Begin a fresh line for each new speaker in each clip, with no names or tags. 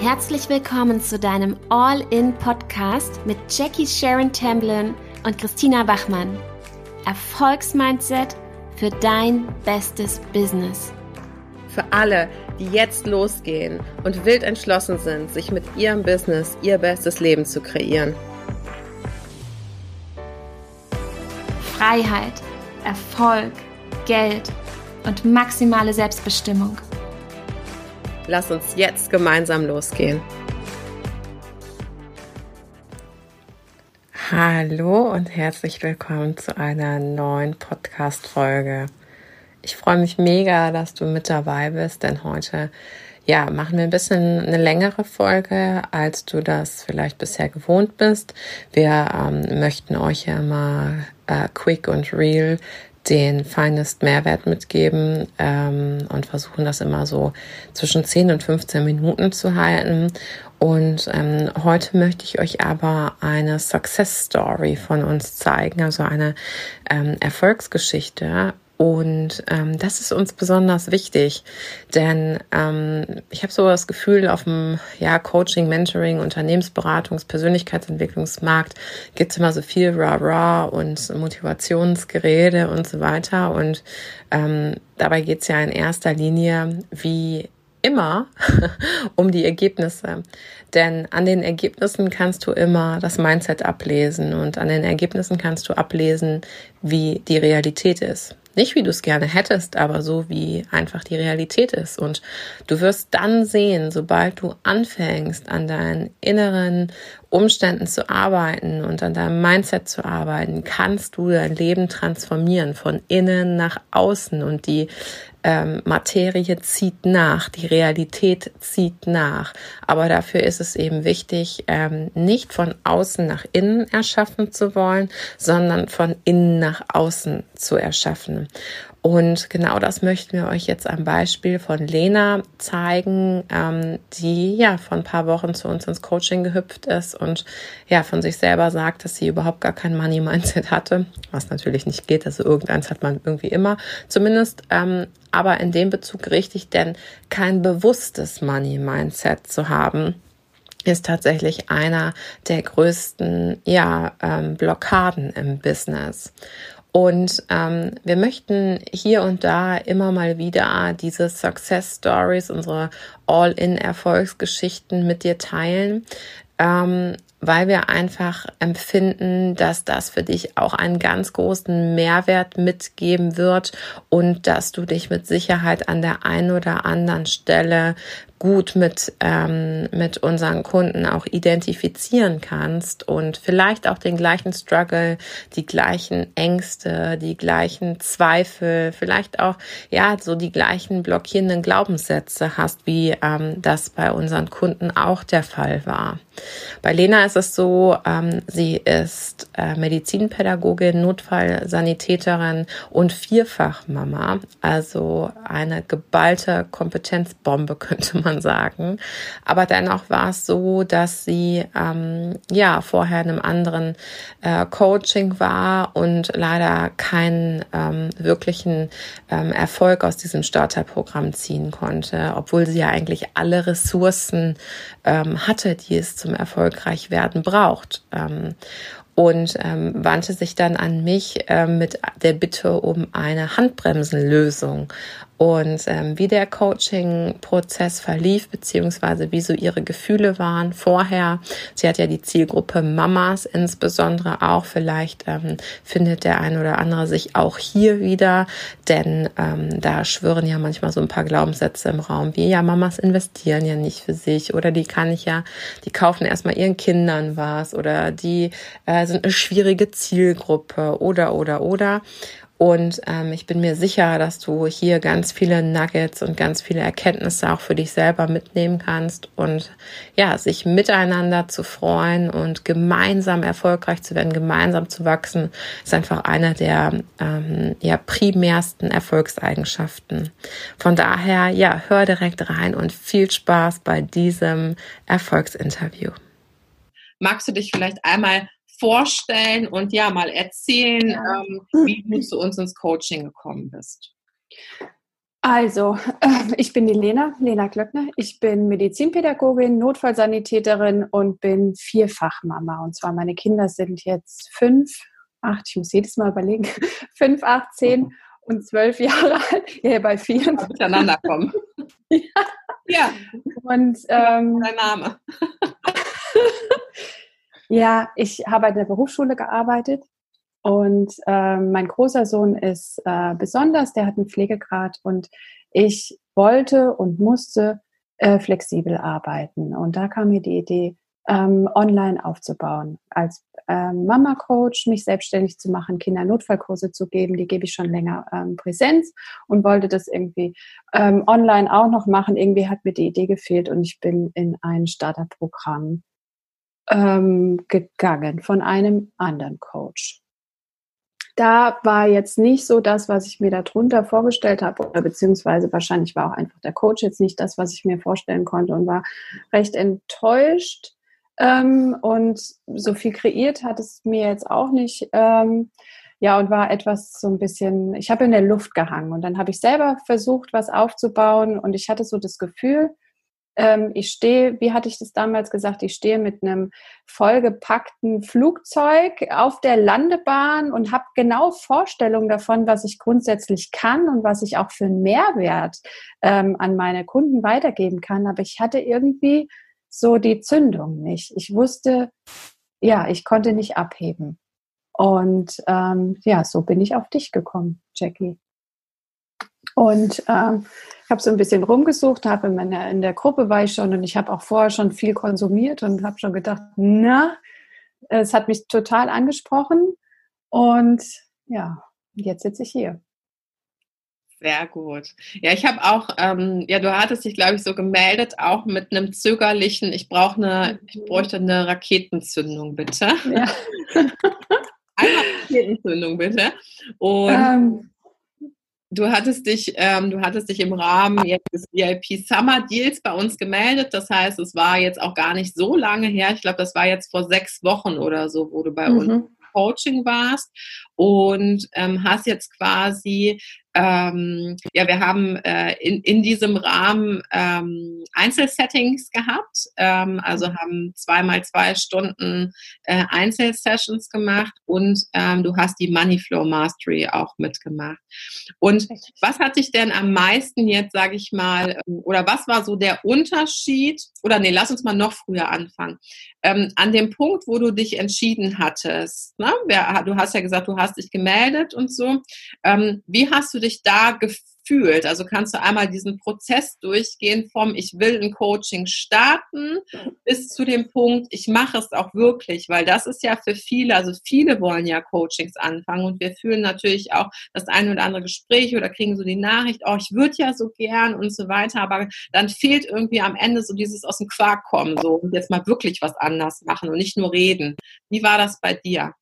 Herzlich willkommen zu deinem All-In-Podcast mit Jackie Sharon Tamblin und Christina Bachmann. Erfolgsmindset für dein bestes Business.
Für alle, die jetzt losgehen und wild entschlossen sind, sich mit ihrem Business ihr bestes Leben zu kreieren.
Freiheit, Erfolg, Geld und maximale Selbstbestimmung –
Lass uns jetzt gemeinsam losgehen. Hallo und herzlich willkommen zu einer neuen Podcast-Folge. Ich freue mich mega, dass du mit dabei bist, denn heute ja, machen wir ein bisschen eine längere Folge, als du das vielleicht bisher gewohnt bist. Wir ähm, möchten euch ja mal äh, quick und real den Finest Mehrwert mitgeben ähm, und versuchen das immer so zwischen 10 und 15 Minuten zu halten. Und ähm, heute möchte ich euch aber eine Success Story von uns zeigen, also eine ähm, Erfolgsgeschichte und ähm, das ist uns besonders wichtig, denn ähm, ich habe so das Gefühl, auf dem ja, Coaching, Mentoring, Unternehmensberatungs-, Persönlichkeitsentwicklungsmarkt gibt es immer so viel Ra-Ra und Motivationsgerede und so weiter. Und ähm, dabei geht es ja in erster Linie, wie immer um die Ergebnisse. Denn an den Ergebnissen kannst du immer das Mindset ablesen und an den Ergebnissen kannst du ablesen, wie die Realität ist. Nicht wie du es gerne hättest, aber so wie einfach die Realität ist. Und du wirst dann sehen, sobald du anfängst, an deinen inneren Umständen zu arbeiten und an deinem Mindset zu arbeiten, kannst du dein Leben transformieren von innen nach außen und die ähm, Materie zieht nach, die Realität zieht nach. Aber dafür ist es eben wichtig, ähm, nicht von außen nach innen erschaffen zu wollen, sondern von innen nach außen zu erschaffen. Und genau das möchten wir euch jetzt am Beispiel von Lena zeigen, ähm, die ja vor ein paar Wochen zu uns ins Coaching gehüpft ist und ja von sich selber sagt, dass sie überhaupt gar kein Money-Mindset hatte, was natürlich nicht geht. Also irgendeins hat man irgendwie immer, zumindest ähm, aber in dem Bezug richtig, denn kein bewusstes Money-Mindset zu haben, ist tatsächlich einer der größten ja, ähm, Blockaden im Business. Und ähm, wir möchten hier und da immer mal wieder diese Success Stories, unsere All-in-Erfolgsgeschichten mit dir teilen, ähm, weil wir einfach empfinden, dass das für dich auch einen ganz großen Mehrwert mitgeben wird und dass du dich mit Sicherheit an der einen oder anderen Stelle gut mit, ähm, mit unseren Kunden auch identifizieren kannst und vielleicht auch den gleichen Struggle, die gleichen Ängste, die gleichen Zweifel, vielleicht auch ja so die gleichen blockierenden Glaubenssätze hast, wie ähm, das bei unseren Kunden auch der Fall war. Bei Lena ist es so, ähm, sie ist äh, Medizinpädagogin, Notfallsanitäterin und Vierfachmama, also eine geballte Kompetenzbombe könnte man man sagen. Aber dennoch war es so, dass sie ähm, ja vorher in einem anderen äh, Coaching war und leider keinen ähm, wirklichen ähm, Erfolg aus diesem Starterprogramm ziehen konnte, obwohl sie ja eigentlich alle Ressourcen ähm, hatte, die es zum erfolgreich werden braucht. Ähm, und ähm, wandte sich dann an mich ähm, mit der Bitte um eine Handbremsenlösung und ähm, wie der Coaching-Prozess verlief, beziehungsweise wie so ihre Gefühle waren vorher. Sie hat ja die Zielgruppe Mamas insbesondere auch. Vielleicht ähm, findet der ein oder andere sich auch hier wieder, denn ähm, da schwören ja manchmal so ein paar Glaubenssätze im Raum, wie ja, Mamas investieren ja nicht für sich oder die kann ich ja, die kaufen erstmal ihren Kindern was oder die äh, sind eine schwierige Zielgruppe oder oder oder. Und ähm, ich bin mir sicher, dass du hier ganz viele Nuggets und ganz viele Erkenntnisse auch für dich selber mitnehmen kannst und ja, sich miteinander zu freuen und gemeinsam erfolgreich zu werden, gemeinsam zu wachsen, ist einfach einer der ähm, ja, primärsten Erfolgseigenschaften. Von daher, ja, hör direkt rein und viel Spaß bei diesem Erfolgsinterview. Magst du dich vielleicht einmal vorstellen und ja, mal erzählen. Ähm, wie du zu uns ins Coaching gekommen bist.
Also, äh, ich bin die Lena, Lena Glöckner. Ich bin Medizinpädagogin, Notfallsanitäterin und bin Vierfachmama. Und zwar meine Kinder sind jetzt fünf, acht, ich muss jedes Mal überlegen, fünf, acht, zehn und zwölf Jahre alt. Ja, bei vier.
Miteinander kommen.
ja. ja. Und ähm,
dein Name.
ja, ich habe in der Berufsschule gearbeitet und äh, mein großer Sohn ist äh, besonders, der hat einen Pflegegrad und ich wollte und musste äh, flexibel arbeiten. Und da kam mir die Idee, ähm, online aufzubauen. Als ähm, Mama-Coach mich selbstständig zu machen, Kindernotfallkurse zu geben, die gebe ich schon länger ähm, Präsenz und wollte das irgendwie ähm, online auch noch machen. Irgendwie hat mir die Idee gefehlt und ich bin in ein Startup-Programm ähm, gegangen von einem anderen Coach da war jetzt nicht so das, was ich mir darunter vorgestellt habe, oder beziehungsweise wahrscheinlich war auch einfach der Coach jetzt nicht das, was ich mir vorstellen konnte und war recht enttäuscht. Ähm, und so viel kreiert hat es mir jetzt auch nicht. Ähm, ja, und war etwas so ein bisschen, ich habe in der Luft gehangen und dann habe ich selber versucht, was aufzubauen und ich hatte so das Gefühl, ähm, ich stehe, wie hatte ich das damals gesagt, ich stehe mit einem vollgepackten Flugzeug auf der Landebahn und habe genau Vorstellungen davon, was ich grundsätzlich kann und was ich auch für einen Mehrwert ähm, an meine Kunden weitergeben kann. Aber ich hatte irgendwie so die Zündung nicht. Ich wusste, ja, ich konnte nicht abheben. Und ähm, ja, so bin ich auf dich gekommen, Jackie. Und ähm, habe so ein bisschen rumgesucht, habe in, in der Gruppe war ich schon und ich habe auch vorher schon viel konsumiert und habe schon gedacht, na, es hat mich total angesprochen. Und ja, jetzt sitze ich hier.
Sehr gut. Ja, ich habe auch, ähm, ja, du hattest dich, glaube ich, so gemeldet, auch mit einem zögerlichen, ich brauche eine, ich mhm. bräuchte eine Raketenzündung, bitte. Ja. Einmal Raketenzündung, bitte. Und ähm, Du hattest dich, ähm, du hattest dich im Rahmen des VIP Summer Deals bei uns gemeldet. Das heißt, es war jetzt auch gar nicht so lange her. Ich glaube, das war jetzt vor sechs Wochen oder so, wo du bei mhm. uns Coaching warst und ähm, hast jetzt quasi ähm, ja, wir haben äh, in, in diesem Rahmen ähm, Einzelsettings gehabt, ähm, also mhm. haben zweimal zwei Stunden äh, Einzelsessions gemacht und ähm, du hast die Money Flow Mastery auch mitgemacht. Und was hat dich denn am meisten jetzt, sage ich mal, ähm, oder was war so der Unterschied, oder nee, lass uns mal noch früher anfangen, ähm, an dem Punkt, wo du dich entschieden hattest, ne? du hast ja gesagt, du hast dich gemeldet und so, ähm, wie hast du dich dich da gefühlt? Also kannst du einmal diesen Prozess durchgehen vom ich will ein Coaching starten bis zu dem Punkt, ich mache es auch wirklich, weil das ist ja für viele, also viele wollen ja Coachings anfangen und wir fühlen natürlich auch das eine oder andere Gespräch oder kriegen so die Nachricht, oh, ich würde ja so gern und so weiter, aber dann fehlt irgendwie am Ende so dieses aus dem Quark kommen, so und jetzt mal wirklich was anders machen und nicht nur reden. Wie war das bei dir?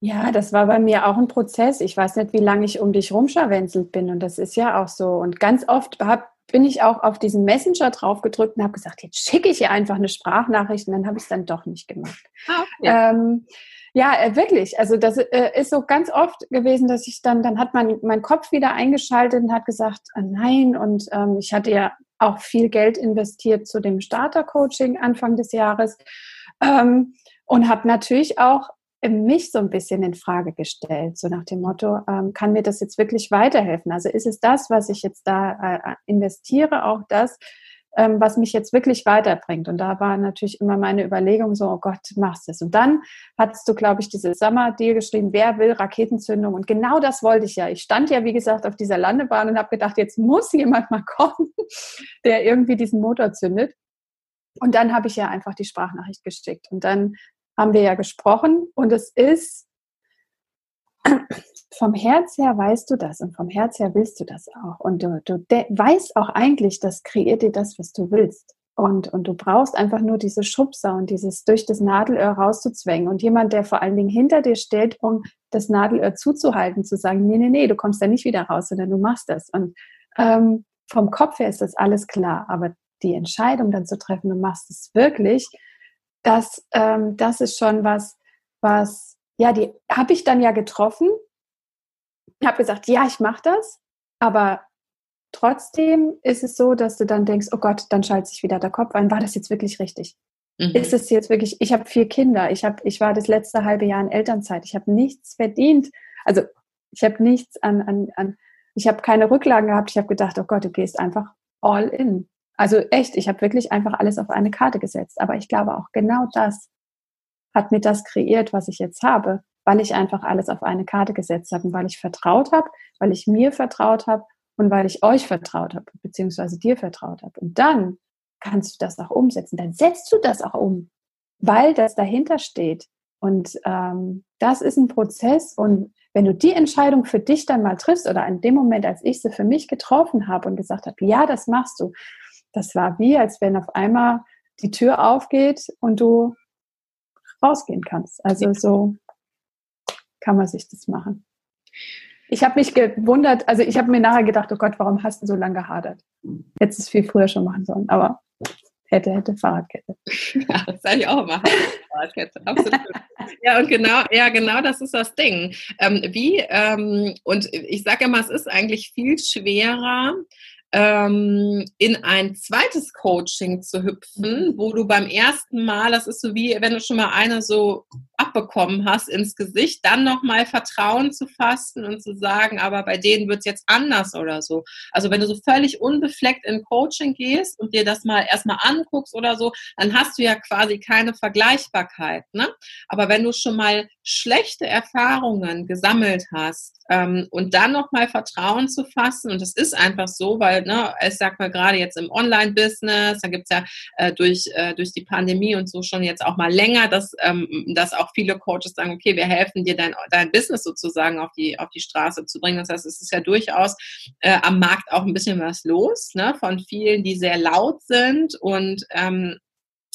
Ja, das war bei mir auch ein Prozess. Ich weiß nicht, wie lange ich um dich rumscharwenzelt bin. Und das ist ja auch so. Und ganz oft hab, bin ich auch auf diesen Messenger draufgedrückt und habe gesagt, jetzt schicke ich ihr einfach eine Sprachnachricht. Und dann habe ich es dann doch nicht gemacht. Ah, okay. ähm, ja, äh, wirklich. Also das äh, ist so ganz oft gewesen, dass ich dann, dann hat mein, mein Kopf wieder eingeschaltet und hat gesagt, ah, nein. Und ähm, ich hatte ja auch viel Geld investiert zu dem Starter-Coaching Anfang des Jahres. Ähm, und habe natürlich auch mich so ein bisschen in Frage gestellt, so nach dem Motto, ähm, kann mir das jetzt wirklich weiterhelfen? Also ist es das, was ich jetzt da äh, investiere, auch das, ähm, was mich jetzt wirklich weiterbringt? Und da war natürlich immer meine Überlegung so, oh Gott, machst du es. Und dann hattest du, glaube ich, dieses Summer-Deal geschrieben, wer will Raketenzündung? Und genau das wollte ich ja. Ich stand ja, wie gesagt, auf dieser Landebahn und habe gedacht, jetzt muss jemand mal kommen, der irgendwie diesen Motor zündet. Und dann habe ich ja einfach die Sprachnachricht geschickt. Und dann haben wir ja gesprochen und es ist vom Herz her weißt du das und vom Herz her willst du das auch. Und du, du weißt auch eigentlich, das kreiert dir das, was du willst. Und, und du brauchst einfach nur diese Schubser und dieses durch das Nadelöhr rauszuzwängen. Und jemand, der vor allen Dingen hinter dir steht, um das Nadelöhr zuzuhalten, zu sagen, nee, nee, nee, du kommst da nicht wieder raus, sondern du machst das. Und ähm, vom Kopf her ist das alles klar. Aber die Entscheidung dann zu treffen, du machst es wirklich, das, ähm, das ist schon was, was, ja, die habe ich dann ja getroffen, habe gesagt, ja, ich mache das, aber trotzdem ist es so, dass du dann denkst, oh Gott, dann schaltet sich wieder der Kopf ein, war das jetzt wirklich richtig? Mhm. Ist es jetzt wirklich, ich habe vier Kinder, ich, hab, ich war das letzte halbe Jahr in Elternzeit, ich habe nichts verdient, also ich habe nichts an, an, an ich habe keine Rücklagen gehabt, ich habe gedacht, oh Gott, du gehst einfach all in. Also echt, ich habe wirklich einfach alles auf eine Karte gesetzt. Aber ich glaube auch genau das hat mir das kreiert, was ich jetzt habe, weil ich einfach alles auf eine Karte gesetzt habe und weil ich vertraut habe, weil ich mir vertraut habe und weil ich euch vertraut habe, beziehungsweise dir vertraut habe. Und dann kannst du das auch umsetzen. Dann setzt du das auch um, weil das dahinter steht. Und ähm, das ist ein Prozess. Und wenn du die Entscheidung für dich dann mal triffst oder in dem Moment, als ich sie für mich getroffen habe und gesagt habe, ja, das machst du, das war wie, als wenn auf einmal die Tür aufgeht und du rausgehen kannst. Also so kann man sich das machen. Ich habe mich gewundert, also ich habe mir nachher gedacht, oh Gott, warum hast du so lange gehadert? Hättest es viel früher schon machen sollen, aber hätte, hätte Fahrradkette.
Ja, das sage ich auch immer. Fahrradkette, absolut. ja, und genau, ja, genau das ist das Ding. Ähm, wie, ähm, und ich sage immer, es ist eigentlich viel schwerer, ähm, in ein zweites Coaching zu hüpfen, wo du beim ersten Mal, das ist so wie, wenn du schon mal eine so abbekommen hast ins Gesicht, dann nochmal Vertrauen zu fassen und zu sagen, aber bei denen wird es jetzt anders oder so. Also wenn du so völlig unbefleckt in Coaching gehst und dir das mal erstmal anguckst oder so, dann hast du ja quasi keine Vergleichbarkeit. Ne? Aber wenn du schon mal schlechte Erfahrungen gesammelt hast, ähm, und dann nochmal Vertrauen zu fassen. Und das ist einfach so, weil, ne, ich sag mal gerade jetzt im Online-Business, da gibt's ja äh, durch, äh, durch die Pandemie und so schon jetzt auch mal länger, dass, ähm, dass auch viele Coaches sagen, okay, wir helfen dir, dein, dein Business sozusagen auf die, auf die Straße zu bringen. Das heißt, es ist ja durchaus äh, am Markt auch ein bisschen was los, ne, von vielen, die sehr laut sind und ähm,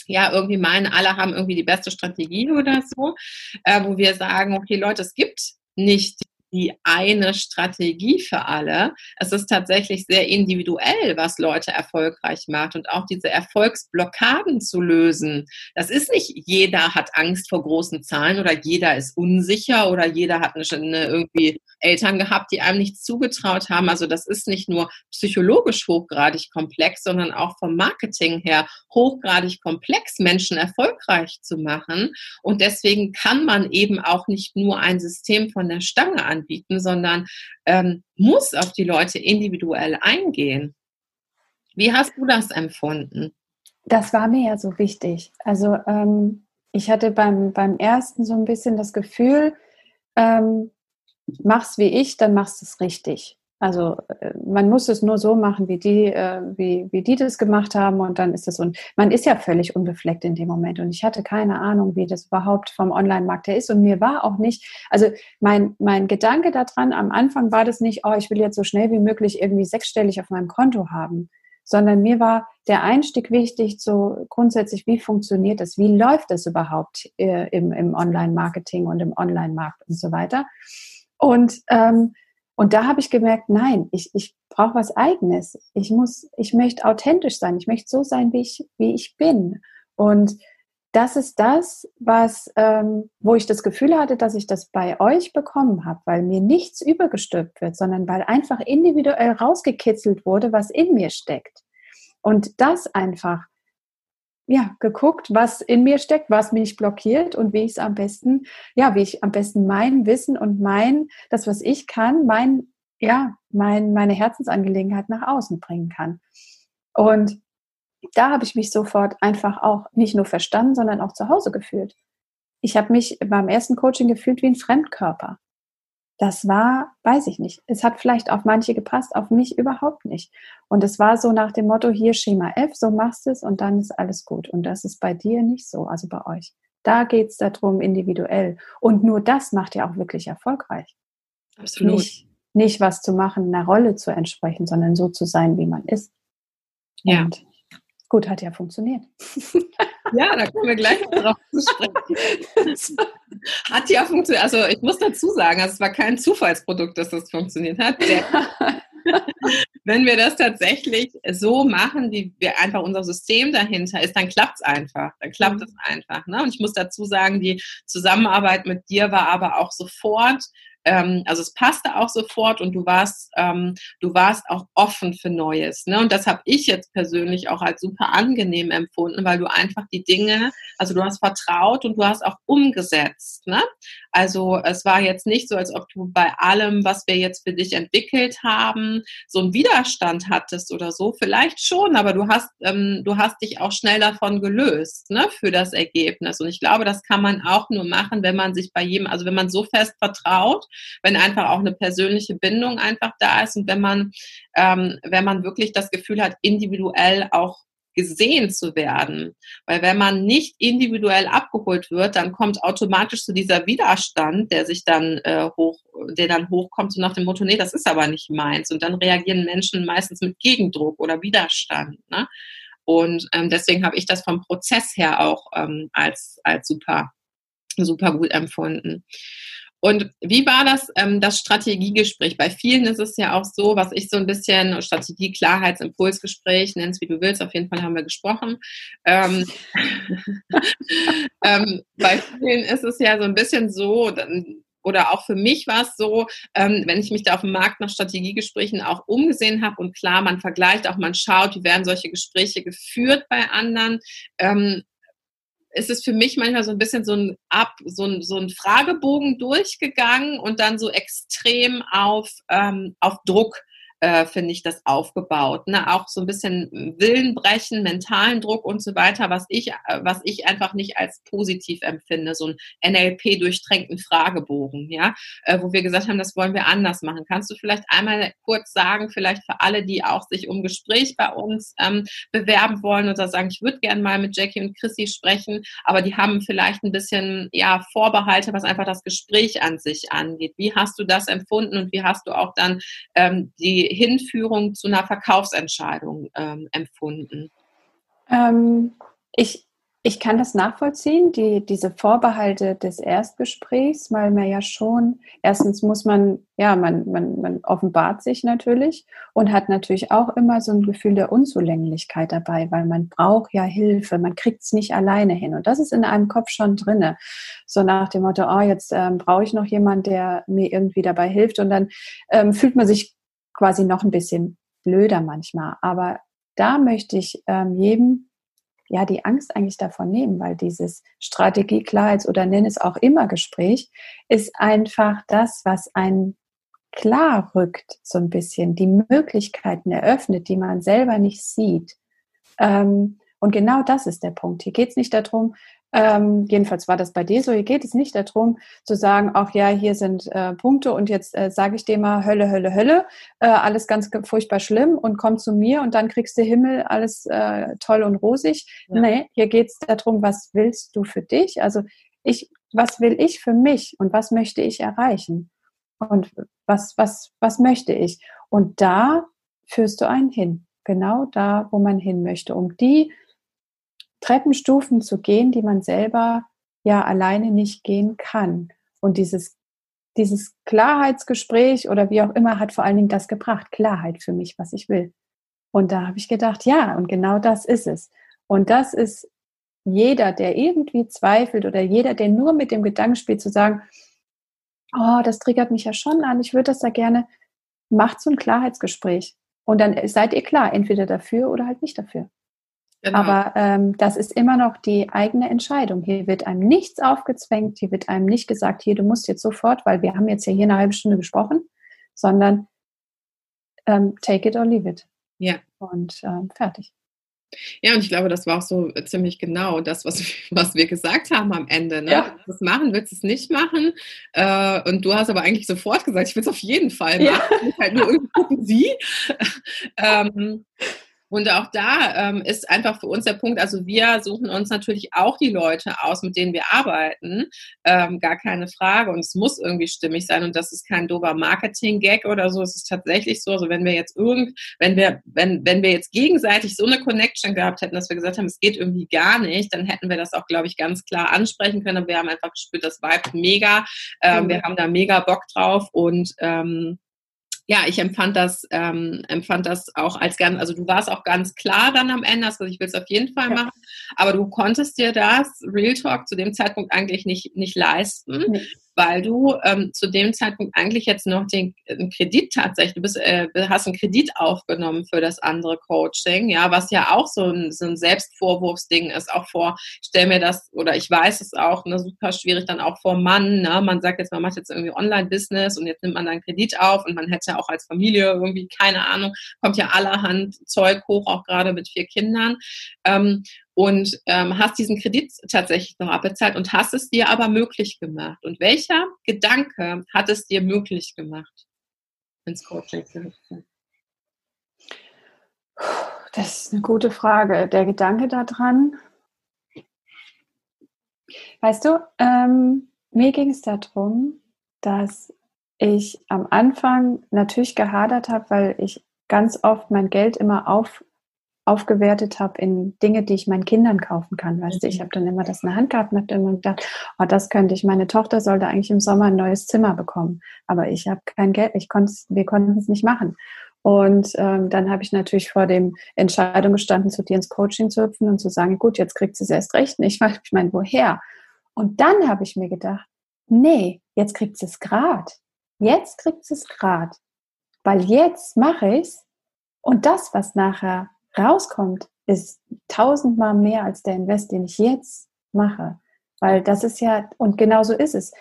ja, irgendwie meinen, alle haben irgendwie die beste Strategie oder so, äh, wo wir sagen, okay, Leute, es gibt nicht die eine Strategie für alle. Es ist tatsächlich sehr individuell, was Leute erfolgreich macht und auch diese Erfolgsblockaden zu lösen. Das ist nicht jeder hat Angst vor großen Zahlen oder jeder ist unsicher oder jeder hat eine, eine irgendwie Eltern gehabt, die einem nichts zugetraut haben. Also das ist nicht nur psychologisch hochgradig komplex, sondern auch vom Marketing her hochgradig komplex, Menschen erfolgreich zu machen. Und deswegen kann man eben auch nicht nur ein System von der Stange anbieten, sondern ähm, muss auf die Leute individuell eingehen. Wie hast du das empfunden?
Das war mir ja so wichtig. Also ähm, ich hatte beim, beim ersten so ein bisschen das Gefühl, ähm, mach's wie ich, dann machst du es richtig. Also äh, man muss es nur so machen, wie die, äh, wie, wie die das gemacht haben und dann ist es und man ist ja völlig unbefleckt in dem Moment und ich hatte keine Ahnung, wie das überhaupt vom Online-Markt her ist und mir war auch nicht, also mein, mein Gedanke daran am Anfang war das nicht, oh, ich will jetzt so schnell wie möglich irgendwie sechsstellig auf meinem Konto haben, sondern mir war der Einstieg wichtig, so grundsätzlich, wie funktioniert das, wie läuft das überhaupt äh, im, im Online-Marketing und im Online-Markt und so weiter. Und, ähm, und da habe ich gemerkt, nein, ich, ich brauche was Eigenes. Ich muss, ich möchte authentisch sein. Ich möchte so sein, wie ich, wie ich bin. Und das ist das, was, ähm, wo ich das Gefühl hatte, dass ich das bei euch bekommen habe, weil mir nichts übergestülpt wird, sondern weil einfach individuell rausgekitzelt wurde, was in mir steckt. Und das einfach ja, geguckt, was in mir steckt, was mich blockiert und wie ich es am besten, ja, wie ich am besten mein Wissen und mein, das, was ich kann, mein, ja, mein, meine Herzensangelegenheit nach außen bringen kann. Und da habe ich mich sofort einfach auch nicht nur verstanden, sondern auch zu Hause gefühlt. Ich habe mich beim ersten Coaching gefühlt wie ein Fremdkörper das war, weiß ich nicht. Es hat vielleicht auf manche gepasst, auf mich überhaupt nicht. Und es war so nach dem Motto, hier Schema F, so machst du es und dann ist alles gut. Und das ist bei dir nicht so, also bei euch. Da geht es darum, individuell. Und nur das macht ja auch wirklich erfolgreich. Absolut. Nicht, nicht was zu machen, einer Rolle zu entsprechen, sondern so zu sein, wie man ist. Ja. Und gut, hat ja funktioniert.
Ja, da kommen wir gleich drauf zu sprechen. hat ja funktioniert. Also ich muss dazu sagen, also es war kein Zufallsprodukt, dass das funktioniert hat. Wenn wir das tatsächlich so machen, wie wir einfach unser System dahinter ist, dann klappt es einfach. Dann klappt mhm. es einfach. Ne? Und ich muss dazu sagen, die Zusammenarbeit mit dir war aber auch sofort ähm, also es passte auch sofort und du warst, ähm, du warst auch offen für Neues. Ne? Und das habe ich jetzt persönlich auch als super angenehm empfunden, weil du einfach die Dinge, also du hast vertraut und du hast auch umgesetzt. Ne? Also es war jetzt nicht so, als ob du bei allem, was wir jetzt für dich entwickelt haben, so einen Widerstand hattest oder so. Vielleicht schon, aber du hast, ähm, du hast dich auch schnell davon gelöst ne, für das Ergebnis. Und ich glaube, das kann man auch nur machen, wenn man sich bei jedem, also wenn man so fest vertraut, wenn einfach auch eine persönliche Bindung einfach da ist und wenn man, ähm, wenn man wirklich das Gefühl hat, individuell auch gesehen zu werden. Weil wenn man nicht individuell abgeholt wird, dann kommt automatisch so dieser Widerstand, der sich dann äh, hoch, der dann hochkommt, so nach dem Motto, nee, das ist aber nicht meins. Und dann reagieren Menschen meistens mit Gegendruck oder Widerstand. Ne? Und ähm, deswegen habe ich das vom Prozess her auch ähm, als, als super, super gut empfunden. Und wie war das, ähm, das Strategiegespräch? Bei vielen ist es ja auch so, was ich so ein bisschen Strategie, Klarheitsimpulsgespräch, nenn es wie du willst, auf jeden Fall haben wir gesprochen. Ähm, ähm, bei vielen ist es ja so ein bisschen so, oder auch für mich war es so, ähm, wenn ich mich da auf dem Markt nach Strategiegesprächen auch umgesehen habe und klar, man vergleicht auch, man schaut, wie werden solche Gespräche geführt bei anderen. Ist es für mich manchmal so ein bisschen so ein Ab, so ein, so ein Fragebogen durchgegangen und dann so extrem auf, ähm, auf Druck äh, finde ich, das aufgebaut. Ne? Auch so ein bisschen Willenbrechen, mentalen Druck und so weiter, was ich, äh, was ich einfach nicht als positiv empfinde. So ein NLP-durchtränkten Fragebogen, ja, äh, wo wir gesagt haben, das wollen wir anders machen. Kannst du vielleicht einmal kurz sagen, vielleicht für alle, die auch sich um Gespräch bei uns ähm, bewerben wollen oder sagen, ich würde gerne mal mit Jackie und Chrissy sprechen, aber die haben vielleicht ein bisschen ja, Vorbehalte, was einfach das Gespräch an sich angeht. Wie hast du das empfunden und wie hast du auch dann ähm, die Hinführung zu einer Verkaufsentscheidung ähm, empfunden?
Ähm, ich, ich kann das nachvollziehen, die, diese Vorbehalte des Erstgesprächs, weil man ja schon, erstens muss man, ja, man, man, man offenbart sich natürlich und hat natürlich auch immer so ein Gefühl der Unzulänglichkeit dabei, weil man braucht ja Hilfe, man kriegt es nicht alleine hin. Und das ist in einem Kopf schon drinne. So nach dem Motto, oh, jetzt ähm, brauche ich noch jemanden, der mir irgendwie dabei hilft. Und dann ähm, fühlt man sich quasi noch ein bisschen blöder manchmal. Aber da möchte ich ähm, jedem ja die Angst eigentlich davon nehmen, weil dieses Strategie, Klarheits- oder nenn es auch immer Gespräch ist einfach das, was einen klar rückt, so ein bisschen, die Möglichkeiten eröffnet, die man selber nicht sieht. Ähm, und genau das ist der Punkt. Hier geht es nicht darum, ähm, jedenfalls war das bei dir so. Hier geht es nicht darum zu sagen, ach ja, hier sind äh, Punkte und jetzt äh, sage ich dir mal Hölle, Hölle, Hölle, äh, alles ganz furchtbar schlimm und komm zu mir und dann kriegst du Himmel, alles äh, toll und rosig. Ja. Nee, hier geht es darum, was willst du für dich? Also ich, was will ich für mich und was möchte ich erreichen? Und was, was, was möchte ich? Und da führst du einen hin. Genau da, wo man hin möchte, um die Treppenstufen zu gehen, die man selber ja alleine nicht gehen kann. Und dieses, dieses Klarheitsgespräch oder wie auch immer hat vor allen Dingen das gebracht, Klarheit für mich, was ich will. Und da habe ich gedacht, ja, und genau das ist es. Und das ist jeder, der irgendwie zweifelt oder jeder, der nur mit dem Gedanken spielt, zu sagen, oh, das triggert mich ja schon an, ich würde das da gerne, macht so ein Klarheitsgespräch. Und dann seid ihr klar, entweder dafür oder halt nicht dafür. Genau. Aber ähm, das ist immer noch die eigene Entscheidung. Hier wird einem nichts aufgezwängt, hier wird einem nicht gesagt, hier, du musst jetzt sofort, weil wir haben jetzt ja hier eine halbe Stunde gesprochen, sondern ähm, take it or leave it.
Ja.
Und ähm, fertig.
Ja, und ich glaube, das war auch so ziemlich genau das, was, was wir gesagt haben am Ende. Ne? Ja. Das machen, willst du es nicht machen? Äh, und du hast aber eigentlich sofort gesagt, ich will es auf jeden Fall machen. Ja. Ich halt nur irgendwie gucken, wie. ähm, und auch da ähm, ist einfach für uns der Punkt, also wir suchen uns natürlich auch die Leute aus, mit denen wir arbeiten, ähm, gar keine Frage. Und es muss irgendwie stimmig sein und das ist kein dober Marketing-Gag oder so. Es ist tatsächlich so, also wenn wir jetzt irgend, wenn wir, wenn, wenn wir jetzt gegenseitig so eine Connection gehabt hätten, dass wir gesagt haben, es geht irgendwie gar nicht, dann hätten wir das auch, glaube ich, ganz klar ansprechen können. Und wir haben einfach gespürt, das Vibe mega. Ähm, mhm. Wir haben da mega Bock drauf und ähm, ja, ich empfand das, ähm, empfand das auch als ganz, also du warst auch ganz klar dann am Ende, also ich will es auf jeden Fall machen. Aber du konntest dir das Real Talk zu dem Zeitpunkt eigentlich nicht, nicht leisten. Nee weil du ähm, zu dem Zeitpunkt eigentlich jetzt noch den, den Kredit tatsächlich, du bist, äh, hast einen Kredit aufgenommen für das andere Coaching, ja, was ja auch so ein, so ein Selbstvorwurfsding ist, auch vor, stell mir das, oder ich weiß es auch, ne, super schwierig dann auch vor Mann, ne, man sagt jetzt, man macht jetzt irgendwie Online-Business und jetzt nimmt man dann Kredit auf und man hätte auch als Familie irgendwie, keine Ahnung, kommt ja allerhand Zeug hoch, auch gerade mit vier Kindern. Ähm, und ähm, hast diesen Kredit tatsächlich noch abbezahlt und hast es dir aber möglich gemacht. Und welcher Gedanke hat es dir möglich gemacht, ins Coaching zu hüpfen?
Das ist eine gute Frage. Der Gedanke daran, weißt du, ähm, mir ging es darum, dass ich am Anfang natürlich gehadert habe, weil ich ganz oft mein Geld immer auf aufgewertet habe in Dinge, die ich meinen Kindern kaufen kann. Weißt du, ich mhm. habe dann immer das in der Hand gehabt und habe immer gedacht, oh, das könnte ich. Meine Tochter sollte eigentlich im Sommer ein neues Zimmer bekommen, aber ich habe kein Geld. Ich konnte, wir konnten es nicht machen. Und ähm, dann habe ich natürlich vor dem Entscheidung gestanden, zu dir ins Coaching zu hüpfen und zu sagen, gut, jetzt kriegt sie es erst recht nicht, weil ich meine, woher? Und dann habe ich mir gedacht, nee, jetzt kriegt sie es grad. Jetzt kriegt sie es grad. Weil jetzt mache ich es und das, was nachher rauskommt, ist tausendmal mehr als der Invest, den ich jetzt mache. Weil das ist ja, und genau so ist es.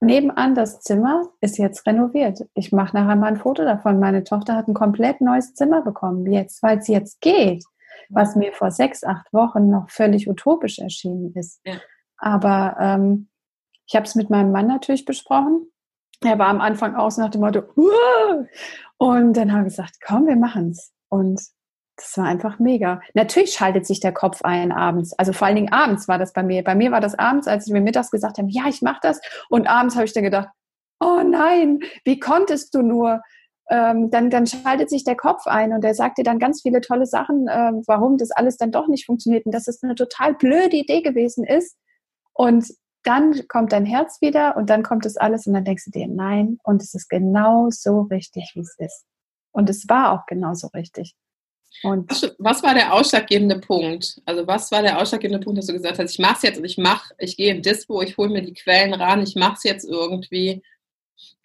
Nebenan das Zimmer ist jetzt renoviert. Ich mache nachher mal ein Foto davon. Meine Tochter hat ein komplett neues Zimmer bekommen, jetzt, weil es jetzt geht, was mir vor sechs, acht Wochen noch völlig utopisch erschienen ist. Ja. Aber ähm, ich habe es mit meinem Mann natürlich besprochen. Er war am Anfang aus nach dem Motto, Uah! und dann haben wir gesagt, komm, wir machen es. Und das war einfach mega. Natürlich schaltet sich der Kopf ein abends. Also vor allen Dingen abends war das bei mir. Bei mir war das abends, als ich mir mittags gesagt habe, ja, ich mache das. Und abends habe ich dann gedacht, oh nein, wie konntest du nur? Ähm, dann, dann schaltet sich der Kopf ein und er sagt dir dann ganz viele tolle Sachen, äh, warum das alles dann doch nicht funktioniert und dass es eine total blöde Idee gewesen ist. Und dann kommt dein Herz wieder und dann kommt das alles und dann denkst du dir, nein, und es ist genau so richtig, wie es ist. Und es war auch genauso richtig.
Und was war der ausschlaggebende Punkt? Also was war der ausschlaggebende Punkt, dass du gesagt hast, ich mache es jetzt und ich mache, ich gehe in Dispo, ich hole mir die Quellen ran, ich mache es jetzt irgendwie?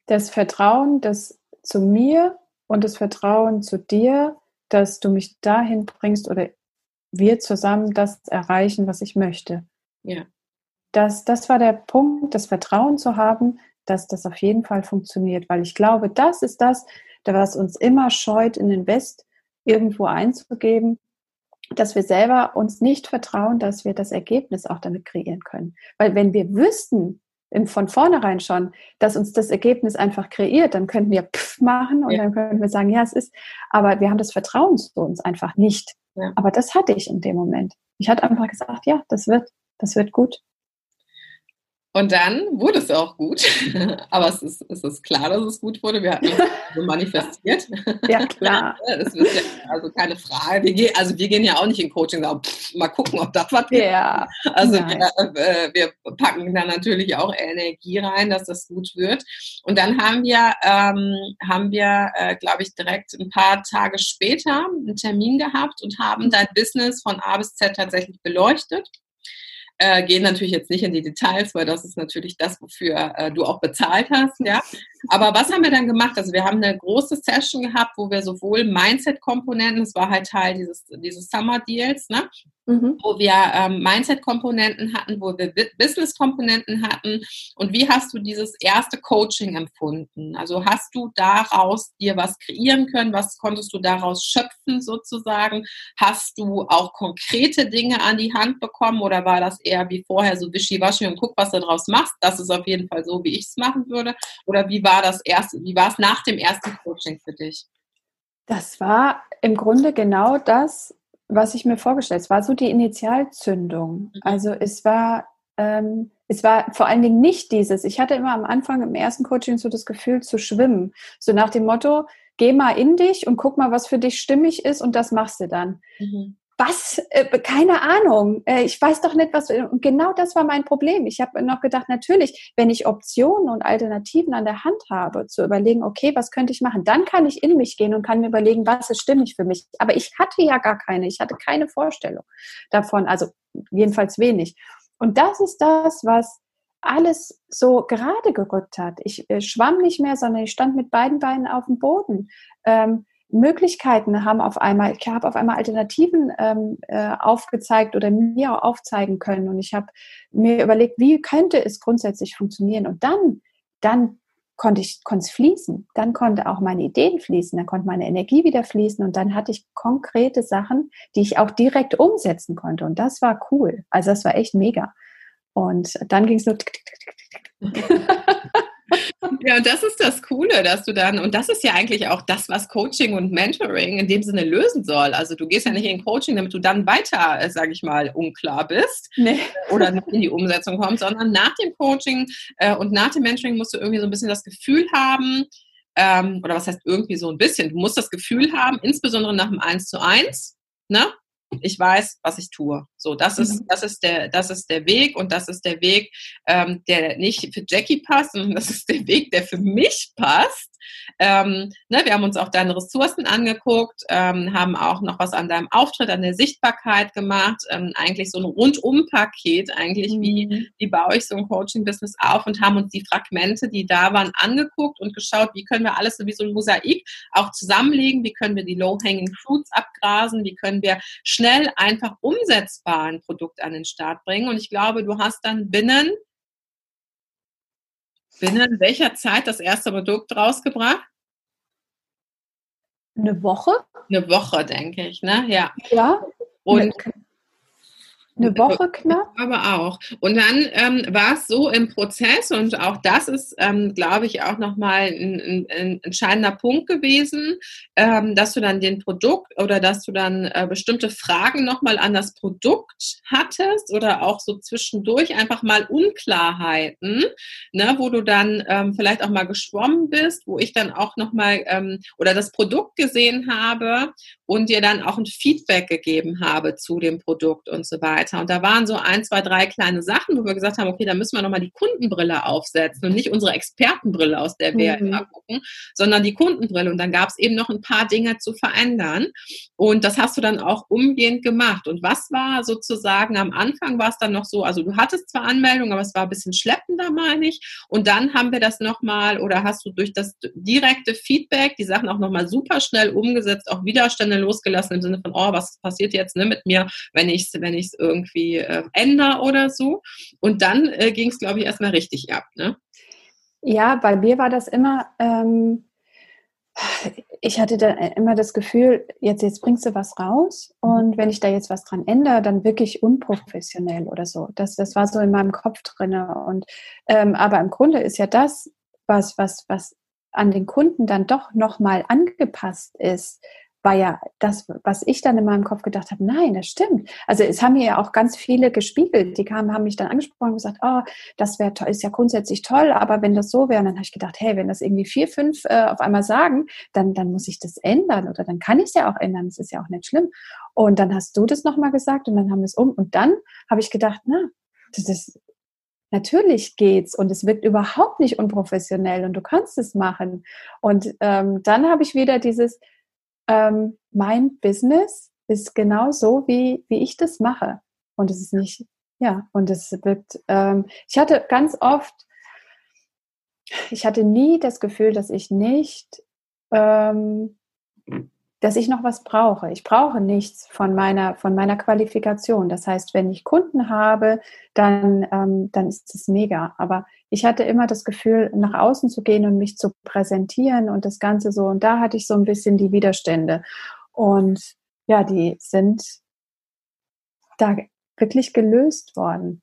Das Vertrauen, das zu mir und das Vertrauen zu dir, dass du mich dahin bringst oder wir zusammen das erreichen, was ich möchte. Ja. Das, das war der Punkt, das Vertrauen zu haben, dass das auf jeden Fall funktioniert, weil ich glaube, das ist das, was uns immer scheut, in den West irgendwo einzugeben, dass wir selber uns nicht vertrauen, dass wir das Ergebnis auch damit kreieren können. Weil wenn wir wüssten, von vornherein schon, dass uns das Ergebnis einfach kreiert, dann könnten wir pff machen und ja. dann könnten wir sagen, ja, es ist, aber wir haben das Vertrauen zu uns einfach nicht. Ja. Aber das hatte ich in dem Moment. Ich hatte einfach gesagt, ja, das wird, das wird gut.
Und dann wurde es auch gut. Aber es ist, es ist klar, dass es gut wurde. Wir hatten es so manifestiert.
Ja, klar.
Das ist ja, also keine Frage. Wir gehen, also wir gehen ja auch nicht in Coaching sagen, pff, mal gucken, ob das was wird. Ja. Also wir, äh, wir, packen da natürlich auch Energie rein, dass das gut wird. Und dann haben wir, ähm, haben wir, äh, glaube ich, direkt ein paar Tage später einen Termin gehabt und haben dein Business von A bis Z tatsächlich beleuchtet äh, gehen natürlich jetzt nicht in die Details, weil das ist natürlich das, wofür äh, du auch bezahlt hast, ja. Aber was haben wir dann gemacht? Also wir haben eine große Session gehabt, wo wir sowohl Mindset-Komponenten, das war halt Teil dieses, dieses Summer Deals, ne? Mhm. wo wir ähm, Mindset-Komponenten hatten, wo wir Business-Komponenten hatten. Und wie hast du dieses erste Coaching empfunden? Also hast du daraus dir was kreieren können? Was konntest du daraus schöpfen sozusagen? Hast du auch konkrete Dinge an die Hand bekommen oder war das eher wie vorher so wischiwaschi und guck, was du daraus machst? Das ist auf jeden Fall so, wie ich es machen würde. Oder wie war das erste, wie war es nach dem ersten Coaching für dich?
Das war im Grunde genau das, was ich mir vorgestellt habe. Es war so die Initialzündung. Mhm. Also es war, ähm, es war vor allen Dingen nicht dieses, ich hatte immer am Anfang im ersten Coaching so das Gefühl zu schwimmen. So nach dem Motto, geh mal in dich und guck mal, was für dich stimmig ist und das machst du dann. Mhm. Was, äh, keine Ahnung, äh, ich weiß doch nicht, was, und genau das war mein Problem. Ich habe noch gedacht, natürlich, wenn ich Optionen und Alternativen an der Hand habe, zu überlegen, okay, was könnte ich machen, dann kann ich in mich gehen und kann mir überlegen, was ist stimmig für mich. Aber ich hatte ja gar keine, ich hatte keine Vorstellung davon, also jedenfalls wenig. Und das ist das, was alles so gerade gerückt hat. Ich äh, schwamm nicht mehr, sondern ich stand mit beiden Beinen auf dem Boden. Ähm, Möglichkeiten haben auf einmal, ich habe auf einmal Alternativen ähm, äh, aufgezeigt oder mir auch aufzeigen können. Und ich habe mir überlegt, wie könnte es grundsätzlich funktionieren. Und dann, dann konnte ich konnte es fließen. Dann konnte auch meine Ideen fließen, dann konnte meine Energie wieder fließen und dann hatte ich konkrete Sachen, die ich auch direkt umsetzen konnte. Und das war cool. Also das war echt mega. Und dann ging es nur
Ja, und das ist das Coole, dass du dann, und das ist ja eigentlich auch das, was Coaching und Mentoring in dem Sinne lösen soll. Also du gehst ja nicht in Coaching, damit du dann weiter, äh, sage ich mal, unklar bist nee. oder nicht in die Umsetzung kommst, sondern nach dem Coaching äh, und nach dem Mentoring musst du irgendwie so ein bisschen das Gefühl haben, ähm, oder was heißt irgendwie so ein bisschen, du musst das Gefühl haben, insbesondere nach dem 1 zu 1, ne? ich weiß, was ich tue. So, das ist, mhm. das ist der, das ist der Weg und das ist der Weg, ähm, der nicht für Jackie passt, sondern das ist der Weg, der für mich passt. Ähm, ne, wir haben uns auch deine Ressourcen angeguckt, ähm, haben auch noch was an deinem Auftritt, an der Sichtbarkeit gemacht. Ähm, eigentlich so ein Rundum-Paket, eigentlich mhm. wie, wie baue ich so ein Coaching-Business auf und haben uns die Fragmente, die da waren, angeguckt und geschaut, wie können wir alles so wie so ein Mosaik auch zusammenlegen, wie können wir die Low-Hanging Fruits abgrasen, wie können wir schnell einfach umsetzbar ein Produkt an den Start bringen. Und ich glaube, du hast dann binnen binnen welcher Zeit das erste Produkt rausgebracht?
Eine Woche?
Eine Woche, denke ich, ne? Ja.
Ja. Und eine Woche knapp?
Aber auch. Und dann ähm, war es so im Prozess und auch das ist, ähm, glaube ich, auch nochmal ein, ein, ein entscheidender Punkt gewesen, ähm, dass du dann den Produkt oder dass du dann äh, bestimmte Fragen nochmal an das Produkt hattest oder auch so zwischendurch einfach mal Unklarheiten, ne, wo du dann ähm, vielleicht auch mal geschwommen bist, wo ich dann auch nochmal ähm, oder das Produkt gesehen habe und dir dann auch ein Feedback gegeben habe zu dem Produkt und so weiter weiter. Und da waren so ein, zwei, drei kleine Sachen, wo wir gesagt haben, okay, da müssen wir nochmal die Kundenbrille aufsetzen und nicht unsere Expertenbrille, aus der wir mhm. immer gucken, sondern die Kundenbrille. Und dann gab es eben noch ein paar Dinge zu verändern. Und das hast du dann auch umgehend gemacht. Und was war sozusagen am Anfang war es dann noch so, also du hattest zwar Anmeldungen, aber es war ein bisschen schleppender, meine ich. Und dann haben wir das nochmal oder hast du durch das direkte Feedback die Sachen auch nochmal super schnell umgesetzt, auch Widerstände losgelassen im Sinne von, oh, was passiert jetzt ne, mit mir, wenn ich es wenn ich's irgendwie äh, ändere oder so. Und dann äh, ging es, glaube ich, erstmal richtig ab. Ne?
Ja, bei mir war das immer, ähm, ich hatte da immer das Gefühl, jetzt, jetzt bringst du was raus und wenn ich da jetzt was dran ändere, dann wirklich unprofessionell oder so. Das, das war so in meinem Kopf drin. Und ähm, aber im Grunde ist ja das, was, was, was an den Kunden dann doch nochmal angepasst ist, war ja das, was ich dann in meinem Kopf gedacht habe, nein, das stimmt. Also es haben mir ja auch ganz viele gespiegelt, die kamen, haben mich dann angesprochen und gesagt, oh, das wäre ist ja grundsätzlich toll, aber wenn das so wäre, dann habe ich gedacht, hey, wenn das irgendwie vier, fünf äh, auf einmal sagen, dann, dann muss ich das ändern oder dann kann ich es ja auch ändern, das ist ja auch nicht schlimm. Und dann hast du das nochmal gesagt und dann haben wir es um und dann habe ich gedacht, na, das ist, natürlich geht's und es wirkt überhaupt nicht unprofessionell und du kannst es machen. Und ähm, dann habe ich wieder dieses, ähm, mein Business ist genau so, wie, wie ich das mache. Und es ist nicht, ja, und es wird, ähm, ich hatte ganz oft, ich hatte nie das Gefühl, dass ich nicht, ähm, dass ich noch was brauche. Ich brauche nichts von meiner, von meiner Qualifikation. Das heißt, wenn ich Kunden habe, dann, ähm, dann ist es mega. Aber ich hatte immer das Gefühl, nach außen zu gehen und mich zu präsentieren und das Ganze so. Und da hatte ich so ein bisschen die Widerstände. Und ja, die sind da wirklich gelöst worden.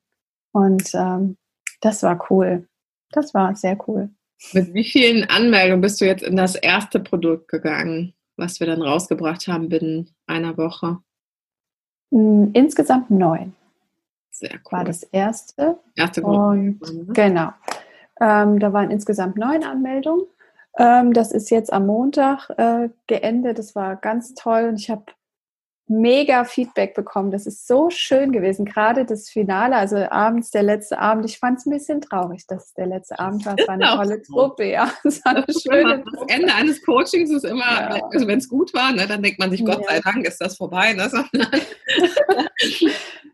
Und ähm, das war cool. Das war sehr cool.
Mit wie vielen Anmeldungen bist du jetzt in das erste Produkt gegangen, was wir dann rausgebracht haben binnen einer Woche?
Hm, insgesamt neun.
Sehr cool.
War das erste.
Erste
Gruppe. Und. Genau. Ähm, da waren insgesamt neun Anmeldungen. Ähm, das ist jetzt am Montag äh, geendet. Das war ganz toll. Und ich habe mega Feedback bekommen. Das ist so schön gewesen. Gerade das Finale, also abends, der letzte Abend. Ich fand es ein bisschen traurig, dass der letzte Abend war. Es war eine tolle so. Truppe, ja. Es war eine
das schöne Das Ende eines Coachings ist immer, ja. also wenn es gut war, ne, dann denkt man sich, Gott ja. sei Dank ist das vorbei. Ne?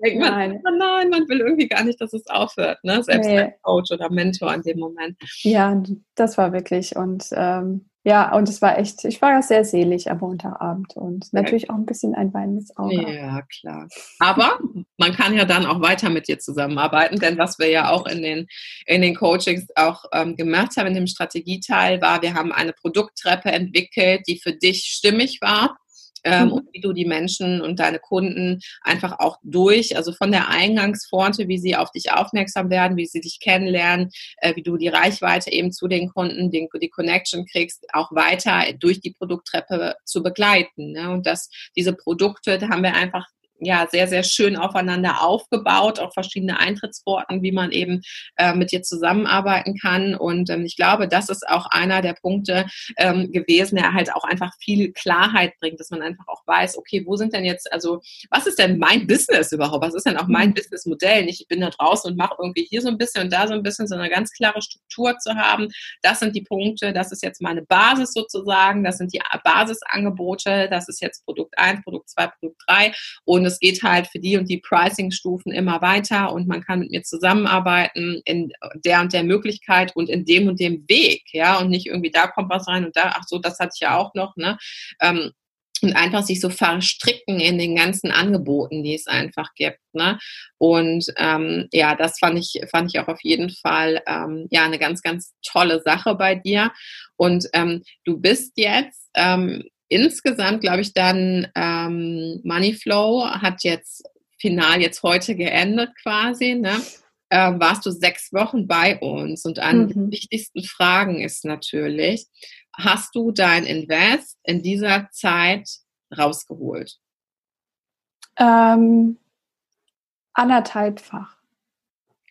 denkt man, nein. Oh nein, man will irgendwie gar nicht, dass es aufhört. Ne? Selbst nee. als Coach oder Mentor in dem Moment.
Ja, das war wirklich. Und ähm, ja, und es war echt, ich war ja sehr selig am Montagabend und natürlich auch ein bisschen ein weinendes Auge.
Ja, klar. Aber man kann ja dann auch weiter mit dir zusammenarbeiten, denn was wir ja auch in den, in den Coachings auch ähm, gemacht haben, in dem Strategieteil, war, wir haben eine Produkttreppe entwickelt, die für dich stimmig war ähm, mhm. und wie du die Menschen und deine Kunden einfach auch durch, also von der Eingangspforte, wie sie auf dich aufmerksam werden, wie sie dich kennenlernen, äh, wie du die Reichweite eben zu den Kunden, den, die Connection kriegst, auch weiter durch die Produkttreppe zu begleiten. Ne? Und dass diese Produkte, da haben wir einfach ja sehr, sehr schön aufeinander aufgebaut, auch verschiedene Eintrittsworten, wie man eben äh, mit dir zusammenarbeiten kann. Und ähm, ich glaube, das ist auch einer der Punkte ähm, gewesen, der halt auch einfach viel Klarheit bringt, dass man einfach auch weiß, okay, wo sind denn jetzt, also was ist denn mein Business überhaupt? Was ist denn auch mein mhm. Businessmodell? Nicht, ich bin da draußen und mache irgendwie hier so ein bisschen und da so ein bisschen, sondern eine ganz klare Struktur zu haben. Das sind die Punkte, das ist jetzt meine Basis sozusagen, das sind die Basisangebote, das ist jetzt Produkt 1, Produkt 2, Produkt 3 und es es geht halt für die und die Pricing-Stufen immer weiter und man kann mit mir zusammenarbeiten in der und der Möglichkeit und in dem und dem Weg, ja, und nicht irgendwie da kommt was rein und da, ach so, das hatte ich ja auch noch, ne? Ähm, und einfach sich so verstricken in den ganzen Angeboten, die es einfach gibt. Ne? Und ähm, ja, das fand ich, fand ich auch auf jeden Fall ähm, ja eine ganz, ganz tolle Sache bei dir. Und ähm, du bist jetzt ähm, insgesamt, glaube ich, dann ähm, Moneyflow hat jetzt final jetzt heute geendet quasi, ne? Äh, warst du sechs Wochen bei uns und eine mhm. der wichtigsten Fragen ist natürlich, hast du dein Invest in dieser Zeit rausgeholt?
Ähm, anderthalbfach.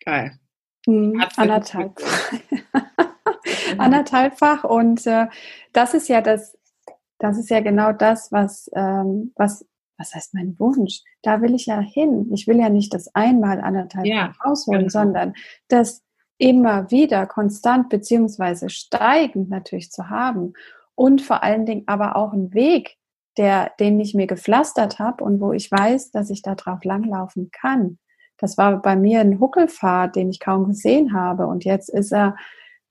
Geil.
Mhm, anderthalb. anderthalbfach und äh, das ist ja das das ist ja genau das, was, ähm, was, was heißt mein Wunsch? Da will ich ja hin. Ich will ja nicht das einmal anderthalb ja, rausholen, genau. sondern das immer wieder konstant beziehungsweise steigend natürlich zu haben und vor allen Dingen aber auch einen Weg, der, den ich mir gepflastert habe und wo ich weiß, dass ich da drauf langlaufen kann. Das war bei mir ein Huckelpfad, den ich kaum gesehen habe und jetzt ist er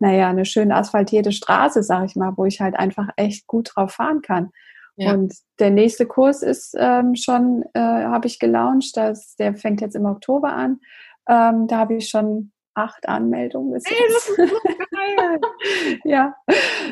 naja, eine schön asphaltierte Straße, sag ich mal, wo ich halt einfach echt gut drauf fahren kann. Ja. Und der nächste Kurs ist ähm, schon, äh, habe ich gelauncht, das, der fängt jetzt im Oktober an. Ähm, da habe ich schon acht Anmeldungen bis jetzt. Ey, ja,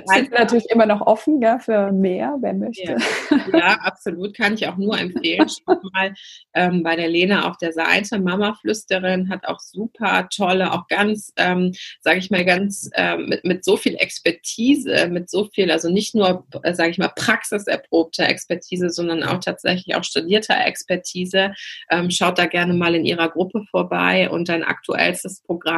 sind natürlich immer noch offen ja, für mehr, wer möchte.
Ja. ja. absolut, kann ich auch nur empfehlen. Schaut mal ähm, bei der Lena auf der Seite. Mama Flüsterin hat auch super tolle, auch ganz, ähm, sage ich mal, ganz ähm, mit, mit so viel Expertise, mit so viel, also nicht nur, äh, sage ich mal, praxiserprobter Expertise, sondern auch tatsächlich auch studierter Expertise. Ähm, schaut da gerne mal in ihrer Gruppe vorbei und dein aktuellstes Programm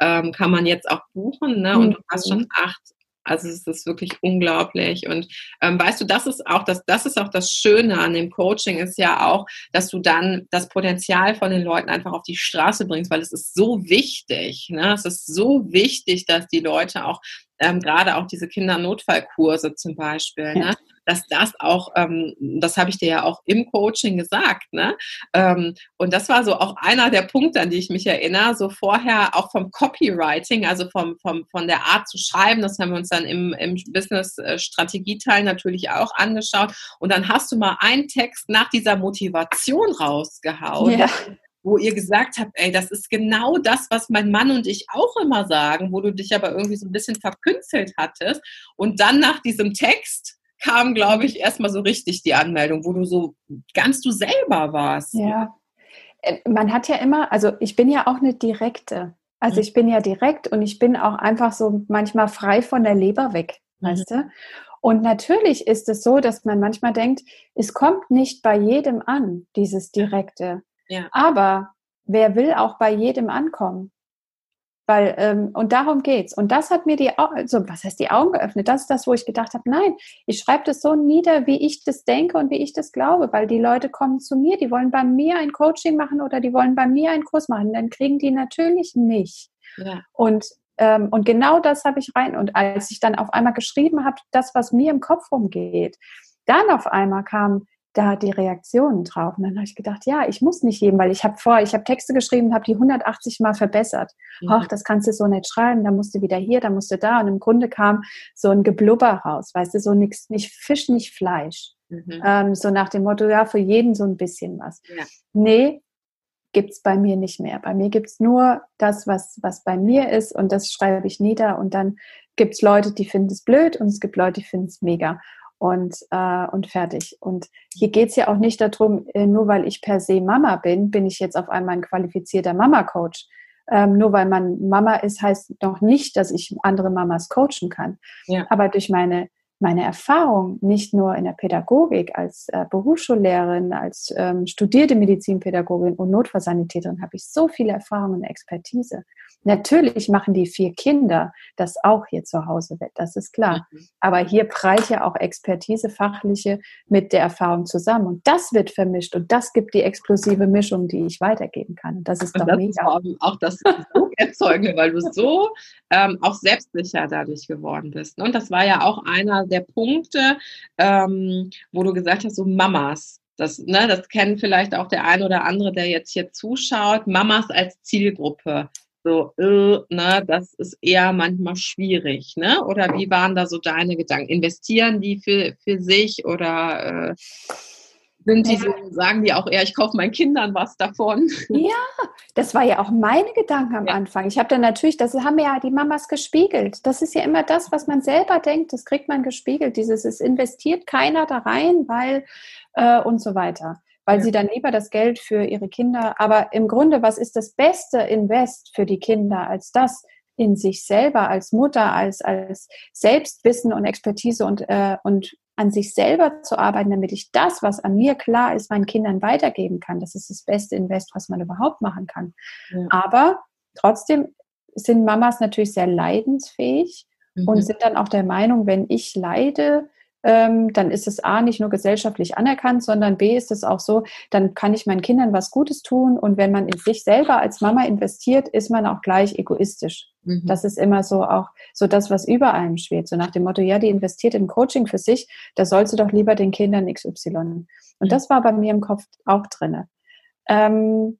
ähm, kann man jetzt auch buchen. Ne? Und du hast schon mhm. acht also es ist wirklich unglaublich. Und ähm, weißt du, das ist auch das, das ist auch das Schöne an dem Coaching, ist ja auch, dass du dann das Potenzial von den Leuten einfach auf die Straße bringst, weil es ist so wichtig. Ne? Es ist so wichtig, dass die Leute auch ähm, gerade auch diese Kindernotfallkurse zum Beispiel, ne? Dass das auch, ähm, das habe ich dir ja auch im Coaching gesagt, ne? Ähm, und das war so auch einer der Punkte, an die ich mich erinnere, so vorher auch vom Copywriting, also vom, vom, von der Art zu schreiben, das haben wir uns dann im, im Business-Strategieteil natürlich auch angeschaut. Und dann hast du mal einen Text nach dieser Motivation rausgehauen. Ja wo ihr gesagt habt, ey, das ist genau das, was mein Mann und ich auch immer sagen, wo du dich aber irgendwie so ein bisschen verkünzelt hattest. Und dann nach diesem Text kam, glaube ich, erstmal so richtig die Anmeldung, wo du so ganz du selber warst.
Ja. Äh, man hat ja immer, also ich bin ja auch eine direkte. Also mhm. ich bin ja direkt und ich bin auch einfach so manchmal frei von der Leber weg, mhm. weißt du? Und natürlich ist es so, dass man manchmal denkt, es kommt nicht bei jedem an, dieses Direkte. Ja. Aber wer will auch bei jedem ankommen? Weil, ähm, und darum geht's. Und das hat mir die Augen, also, was heißt die Augen geöffnet? Das ist das, wo ich gedacht habe, nein, ich schreibe das so nieder, wie ich das denke und wie ich das glaube, weil die Leute kommen zu mir, die wollen bei mir ein Coaching machen oder die wollen bei mir einen Kurs machen, dann kriegen die natürlich mich. Ja. Und ähm, und genau das habe ich rein. Und als ich dann auf einmal geschrieben habe, das, was mir im Kopf rumgeht, dann auf einmal kam, da die Reaktionen drauf. Und dann habe ich gedacht, ja, ich muss nicht jedem, weil ich habe vor, ich habe Texte geschrieben, habe die 180 Mal verbessert. Mhm. Ach, das kannst du so nicht schreiben, da musst du wieder hier, da musst du da. Und im Grunde kam so ein Geblubber raus, weißt du, so nichts, nicht Fisch, nicht Fleisch. Mhm. Ähm, so nach dem Motto, ja, für jeden so ein bisschen was. Ja. Nee, gibt's bei mir nicht mehr. Bei mir gibt's nur das, was, was bei mir ist und das schreibe ich nieder und dann gibt's Leute, die finden es blöd und es gibt Leute, die finden es mega und, äh, und fertig. Und hier geht es ja auch nicht darum, äh, nur weil ich per se Mama bin, bin ich jetzt auf einmal ein qualifizierter Mama-Coach. Ähm, nur weil man Mama ist, heißt noch nicht, dass ich andere Mamas coachen kann. Ja. Aber durch meine, meine Erfahrung, nicht nur in der Pädagogik als äh, Berufsschullehrerin, als ähm, studierte Medizinpädagogin und Notfallsanitäterin, habe ich so viele Erfahrungen und Expertise. Natürlich machen die vier Kinder das auch hier zu Hause weg, das ist klar. Mhm. Aber hier prallt ja auch Expertise, fachliche mit der Erfahrung zusammen. Und das wird vermischt und das gibt die explosive Mischung, die ich weitergeben kann. Das ist und doch das mega.
Ist auch das Erzeugende, weil du so ähm, auch selbstsicher dadurch geworden bist. Und das war ja auch einer der Punkte, ähm, wo du gesagt hast, so Mamas, das, ne, das kennen vielleicht auch der ein oder andere, der jetzt hier zuschaut. Mamas als Zielgruppe so, äh, ne, das ist eher manchmal schwierig, ne? Oder wie waren da so deine Gedanken? Investieren die für, für sich oder äh, sind die so, sagen die auch eher, ich kaufe meinen Kindern was davon?
Ja, das war ja auch meine Gedanken am ja. Anfang. Ich habe dann natürlich, das haben ja die Mamas gespiegelt. Das ist ja immer das, was man selber denkt, das kriegt man gespiegelt. Dieses, es investiert keiner da rein, weil äh, und so weiter weil ja. sie dann lieber das Geld für ihre Kinder, aber im Grunde, was ist das beste Invest für die Kinder als das in sich selber als Mutter, als, als Selbstwissen und Expertise und, äh, und an sich selber zu arbeiten, damit ich das, was an mir klar ist, meinen Kindern weitergeben kann. Das ist das beste Invest, was man überhaupt machen kann. Ja. Aber trotzdem sind Mamas natürlich sehr leidensfähig mhm. und sind dann auch der Meinung, wenn ich leide, dann ist es A nicht nur gesellschaftlich anerkannt, sondern B ist es auch so, dann kann ich meinen Kindern was Gutes tun und wenn man in sich selber als Mama investiert, ist man auch gleich egoistisch. Mhm. Das ist immer so auch so das, was über allem schwebt. So nach dem Motto, ja, die investiert in Coaching für sich, da sollst du doch lieber den Kindern XY. Und mhm. das war bei mir im Kopf auch drinne. Ähm,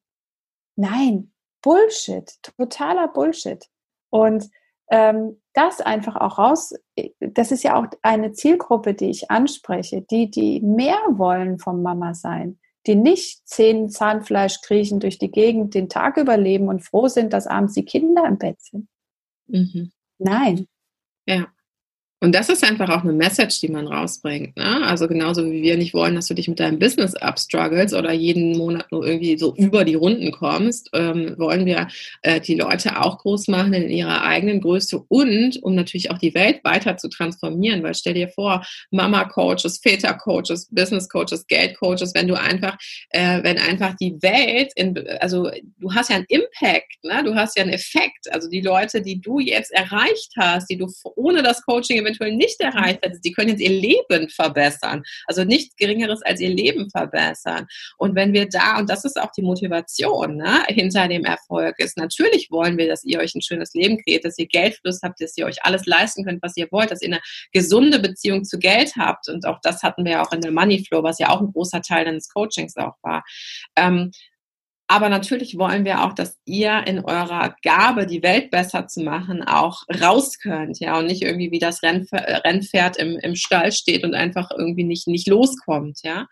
nein, Bullshit, totaler Bullshit. Und ähm, das einfach auch raus, das ist ja auch eine Zielgruppe, die ich anspreche, die, die mehr wollen vom Mama sein, die nicht zehn Zahnfleisch kriechen durch die Gegend, den Tag überleben und froh sind, dass abends die Kinder im Bett sind. Mhm. Nein.
Ja. Und das ist einfach auch eine Message, die man rausbringt. Ne? Also genauso wie wir nicht wollen, dass du dich mit deinem Business abstruggles oder jeden Monat nur irgendwie so über die Runden kommst, ähm, wollen wir äh, die Leute auch groß machen in ihrer eigenen Größe und um natürlich auch die Welt weiter zu transformieren. Weil stell dir vor, Mama-Coaches, Väter-Coaches, Business-Coaches, Geld-Coaches, wenn du einfach, äh, wenn einfach die Welt, in, also du hast ja einen Impact, ne? du hast ja einen Effekt. Also die Leute, die du jetzt erreicht hast, die du ohne das Coaching eventuell nicht erreicht hättest, die können jetzt ihr Leben verbessern. Also nichts Geringeres als ihr Leben verbessern. Und wenn wir da, und das ist auch die Motivation ne, hinter dem Erfolg, ist natürlich wollen wir, dass ihr euch ein schönes Leben kreiert, dass ihr Geldfluss habt, dass ihr euch alles leisten könnt, was ihr wollt, dass ihr eine gesunde Beziehung zu Geld habt. Und auch das hatten wir ja auch in der Money Flow, was ja auch ein großer Teil deines Coachings auch war. Ähm, aber natürlich wollen wir auch, dass ihr in eurer Gabe, die Welt besser zu machen, auch raus könnt, ja, und nicht irgendwie wie das Rennpferd im, im Stall steht und einfach irgendwie nicht, nicht loskommt, ja.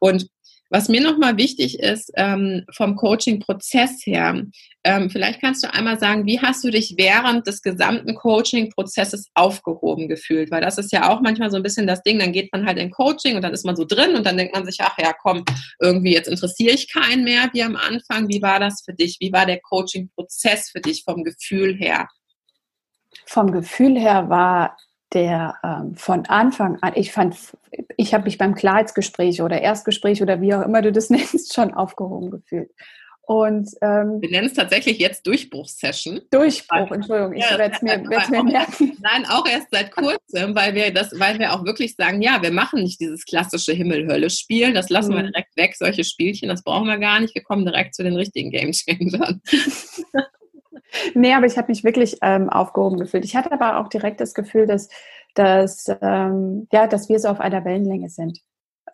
Und was mir nochmal wichtig ist, ähm, vom Coaching-Prozess her, ähm, vielleicht kannst du einmal sagen, wie hast du dich während des gesamten Coaching-Prozesses aufgehoben gefühlt? Weil das ist ja auch manchmal so ein bisschen das Ding, dann geht man halt in Coaching und dann ist man so drin und dann denkt man sich, ach ja, komm, irgendwie jetzt interessiere ich keinen mehr wie am Anfang. Wie war das für dich? Wie war der Coaching-Prozess für dich vom Gefühl her?
Vom Gefühl her war der ähm, von Anfang an, ich fand, ich habe mich beim Klarheitsgespräch oder Erstgespräch oder wie auch immer du das nennst, schon aufgehoben gefühlt. Und, ähm,
Wir nennen es tatsächlich jetzt Durchbruchssession.
Durchbruch, Entschuldigung, ich ja, werde es mir, mir merken.
Nein, auch erst seit kurzem, weil wir das, weil wir auch wirklich sagen, ja, wir machen nicht dieses klassische Himmel-Hölle-Spiel, das lassen mhm. wir direkt weg, solche Spielchen, das brauchen wir gar nicht, wir kommen direkt zu den richtigen Game Changern.
nee, aber ich habe mich wirklich ähm, aufgehoben gefühlt. Ich hatte aber auch direkt das Gefühl, dass, dass, ähm, ja, dass wir so auf einer Wellenlänge sind.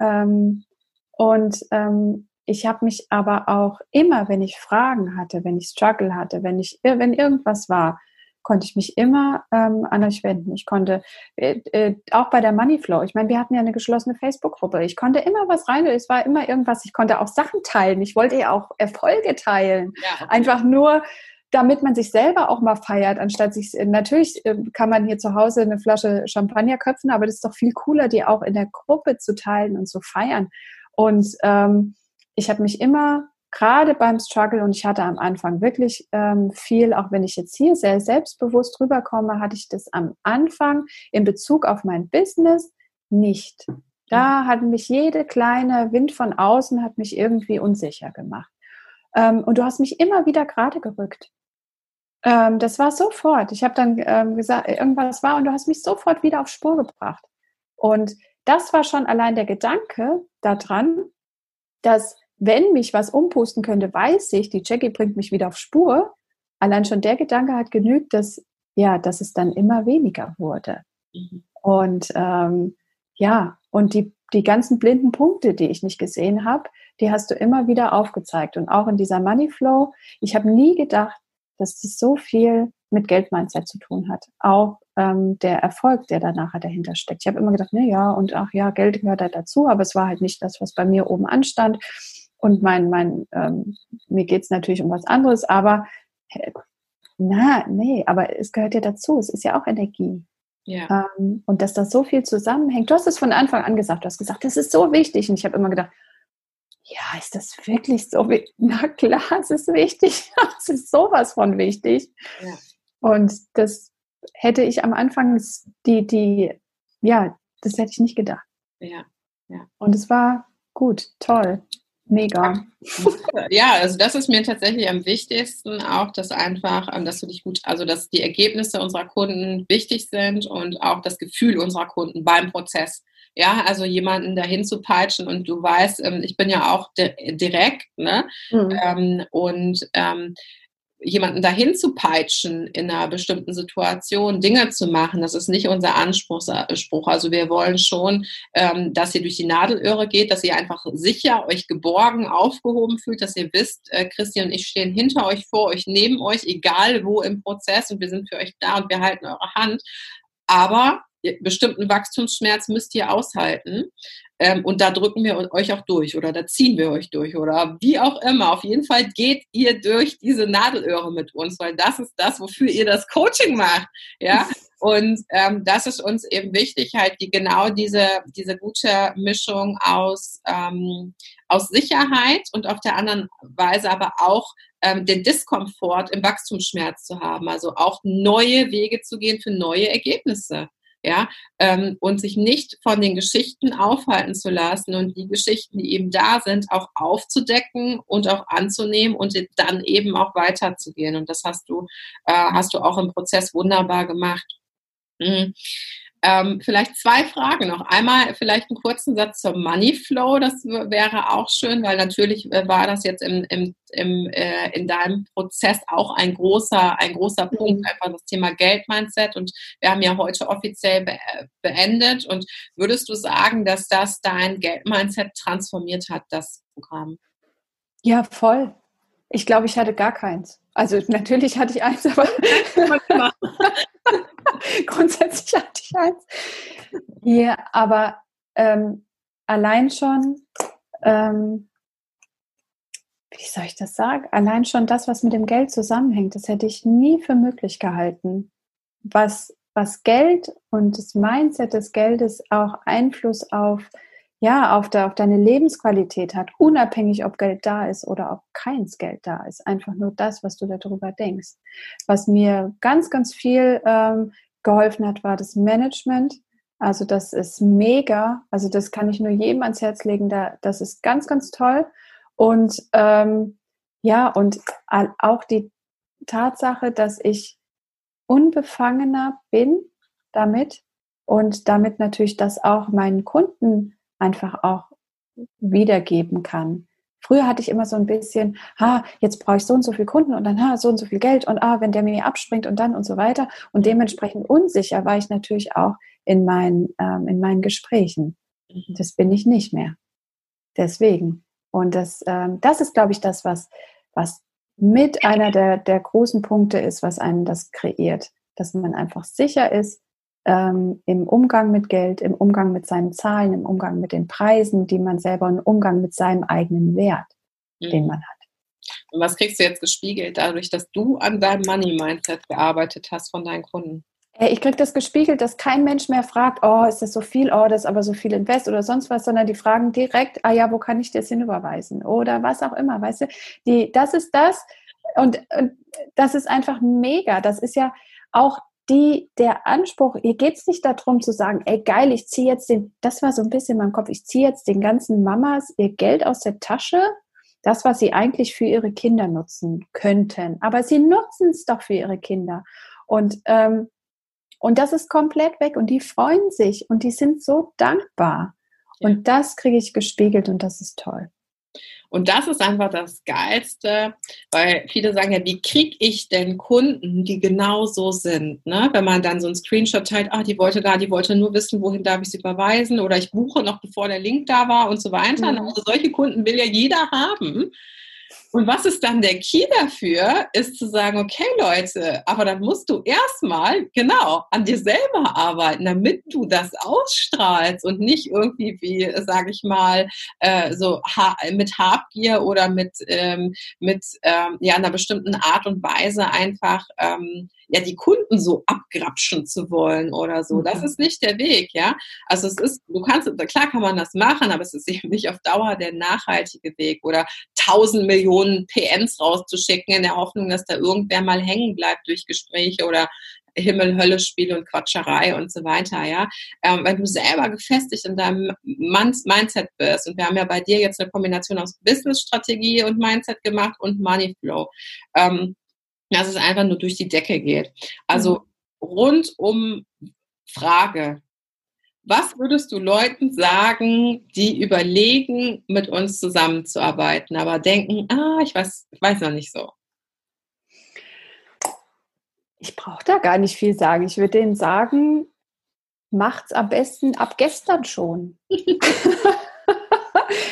Ähm, und ähm, ich habe mich aber auch immer, wenn ich Fragen hatte, wenn ich Struggle hatte, wenn ich, wenn irgendwas war, konnte ich mich immer ähm, an euch wenden. Ich konnte äh, äh, auch bei der Moneyflow. Ich meine, wir hatten ja eine geschlossene Facebook-Gruppe. Ich konnte immer was rein. Es war immer irgendwas. Ich konnte auch Sachen teilen. Ich wollte ja auch Erfolge teilen. Ja, okay. Einfach nur, damit man sich selber auch mal feiert, anstatt sich natürlich äh, kann man hier zu Hause eine Flasche Champagner köpfen, aber das ist doch viel cooler, die auch in der Gruppe zu teilen und zu feiern. Und ähm, ich habe mich immer gerade beim Struggle und ich hatte am Anfang wirklich ähm, viel, auch wenn ich jetzt hier sehr selbstbewusst rüberkomme, hatte ich das am Anfang in Bezug auf mein Business nicht. Da hat mich jede kleine Wind von außen hat mich irgendwie unsicher gemacht. Ähm, und du hast mich immer wieder gerade gerückt. Ähm, das war sofort. Ich habe dann ähm, gesagt, irgendwas war und du hast mich sofort wieder auf Spur gebracht. Und das war schon allein der Gedanke daran, dass wenn mich was umpusten könnte, weiß ich, die Jackie bringt mich wieder auf Spur. Allein schon der Gedanke hat genügt, dass, ja, dass es dann immer weniger wurde. Mhm. Und ähm, ja, und die, die ganzen blinden Punkte, die ich nicht gesehen habe, die hast du immer wieder aufgezeigt. Und auch in dieser Money Flow, ich habe nie gedacht, dass das so viel mit Geldmindset zu tun hat. Auch ähm, der Erfolg, der da nachher dahinter steckt. Ich habe immer gedacht, ne, ja, und ach ja, Geld gehört da dazu, aber es war halt nicht das, was bei mir oben anstand. Und mein, mein, ähm, mir geht's natürlich um was anderes, aber äh, na, nee, aber es gehört ja dazu. Es ist ja auch Energie. Ja. Ähm, und dass da so viel zusammenhängt. Du hast es von Anfang an gesagt. Du hast gesagt, das ist so wichtig. Und ich habe immer gedacht, ja, ist das wirklich so wichtig? Na klar, es ist wichtig. es ist sowas von wichtig. Ja. Und das hätte ich am Anfang die, die, ja, das hätte ich nicht gedacht. Ja. ja. Und es war gut, toll. Mega.
Ja, also das ist mir tatsächlich am wichtigsten auch, dass einfach, ähm, dass du dich gut, also dass die Ergebnisse unserer Kunden wichtig sind und auch das Gefühl unserer Kunden beim Prozess. Ja, also jemanden dahin zu peitschen und du weißt, ähm, ich bin ja auch direkt, ne? Mhm. Ähm, und jemanden dahin zu peitschen in einer bestimmten Situation, Dinge zu machen, das ist nicht unser Anspruch. Also wir wollen schon, ähm, dass ihr durch die Nadelöhre geht, dass ihr einfach sicher, euch geborgen, aufgehoben fühlt, dass ihr wisst, äh, Christian und ich stehen hinter euch, vor euch, neben euch, egal wo im Prozess und wir sind für euch da und wir halten eure Hand. Aber bestimmten Wachstumsschmerz müsst ihr aushalten. Ähm, und da drücken wir euch auch durch oder da ziehen wir euch durch oder wie auch immer. Auf jeden Fall geht ihr durch diese Nadelöhre mit uns, weil das ist das, wofür ihr das Coaching macht. Ja. Und ähm, das ist uns eben wichtig, halt die genau diese, diese gute Mischung aus, ähm, aus Sicherheit und auf der anderen Weise aber auch ähm, den Diskomfort im Wachstumsschmerz zu haben. Also auch neue Wege zu gehen für neue Ergebnisse ja, ähm, und sich nicht von den Geschichten aufhalten zu lassen und die Geschichten, die eben da sind, auch aufzudecken und auch anzunehmen und dann eben auch weiterzugehen. Und das hast du, äh, hast du auch im Prozess wunderbar gemacht. Mhm. Ähm, vielleicht zwei Fragen noch. Einmal vielleicht einen kurzen Satz zum Money Flow, das wäre auch schön, weil natürlich äh, war das jetzt im, im, im, äh, in deinem Prozess auch ein großer, ein großer mhm. Punkt, einfach das Thema Geldmindset. Und wir haben ja heute offiziell be beendet. Und würdest du sagen, dass das dein Geldmindset transformiert hat, das Programm?
Ja, voll. Ich glaube, ich hatte gar keins. Also natürlich hatte ich eins, aber grundsätzlich hatte ich eins. Ja, aber ähm, allein schon, ähm, wie soll ich das sagen? Allein schon das, was mit dem Geld zusammenhängt, das hätte ich nie für möglich gehalten. Was, was Geld und das Mindset des Geldes auch Einfluss auf ja, auf, de, auf deine Lebensqualität hat, unabhängig ob Geld da ist oder ob keins Geld da ist. Einfach nur das, was du darüber denkst. Was mir ganz, ganz viel ähm, geholfen hat, war das Management. Also das ist mega. Also das kann ich nur jedem ans Herz legen. Da, das ist ganz, ganz toll. Und ähm, Ja, und auch die Tatsache, dass ich unbefangener bin damit und damit natürlich das auch meinen Kunden einfach auch wiedergeben kann. Früher hatte ich immer so ein bisschen, ha, jetzt brauche ich so und so viele Kunden und dann ha, so und so viel Geld und ah, wenn der mir abspringt und dann und so weiter. Und dementsprechend unsicher war ich natürlich auch in meinen, ähm, in meinen Gesprächen. Mhm. Das bin ich nicht mehr. Deswegen. Und das, ähm, das ist, glaube ich, das, was, was mit einer der, der großen Punkte ist, was einen das kreiert. Dass man einfach sicher ist ähm, im Umgang mit Geld, im Umgang mit seinen Zahlen, im Umgang mit den Preisen, die man selber, im Umgang mit seinem eigenen Wert, mhm. den man hat.
Und was kriegst du jetzt gespiegelt dadurch, dass du an deinem Money-Mindset gearbeitet hast von deinen Kunden?
Äh, ich kriege das gespiegelt, dass kein Mensch mehr fragt, oh, ist das so viel, oh, das ist aber so viel Invest oder sonst was, sondern die fragen direkt, ah ja, wo kann ich das hinüberweisen? Oder was auch immer, weißt du? Die, das ist das und, und das ist einfach mega. Das ist ja auch die, der Anspruch, hier geht es nicht darum zu sagen, ey geil, ich ziehe jetzt den, das war so ein bisschen in meinem Kopf, ich ziehe jetzt den ganzen Mamas ihr Geld aus der Tasche, das, was sie eigentlich für ihre Kinder nutzen könnten. Aber sie nutzen es doch für ihre Kinder. Und ähm, und das ist komplett weg und die freuen sich und die sind so dankbar. Ja. Und das kriege ich gespiegelt und das ist toll.
Und das ist einfach das Geilste, weil viele sagen ja, wie kriege ich denn Kunden, die genau so sind? Ne? Wenn man dann so einen Screenshot teilt, ah, die wollte gar, die wollte nur wissen, wohin darf ich sie überweisen oder ich buche noch bevor der Link da war und so weiter. Mhm. Also solche Kunden will ja jeder haben. Und was ist dann der Key dafür, ist zu sagen, okay Leute, aber dann musst du erstmal genau an dir selber arbeiten, damit du das ausstrahlst und nicht irgendwie wie, sage ich mal, äh, so ha mit Habgier oder mit, ähm, mit ähm, ja, einer bestimmten Art und Weise einfach ähm, ja die Kunden so abgrapschen zu wollen oder so. Das mhm. ist nicht der Weg, ja. Also es ist, du kannst, klar kann man das machen, aber es ist eben nicht auf Dauer der nachhaltige Weg oder tausend Millionen PNs rauszuschicken in der Hoffnung, dass da irgendwer mal hängen bleibt durch Gespräche oder Himmel-Hölle-Spiele und Quatscherei und so weiter, ja. Ähm, wenn du selber gefestigt in deinem Mindset bist und wir haben ja bei dir jetzt eine Kombination aus Business-Strategie und Mindset gemacht und Money-Flow. Ähm, dass es einfach nur durch die Decke geht. Also mhm. rund um Frage, was würdest du Leuten sagen, die überlegen, mit uns zusammenzuarbeiten, aber denken, ah, ich weiß, ich weiß noch nicht so?
Ich brauche da gar nicht viel sagen. Ich würde denen sagen, macht's am besten ab gestern schon.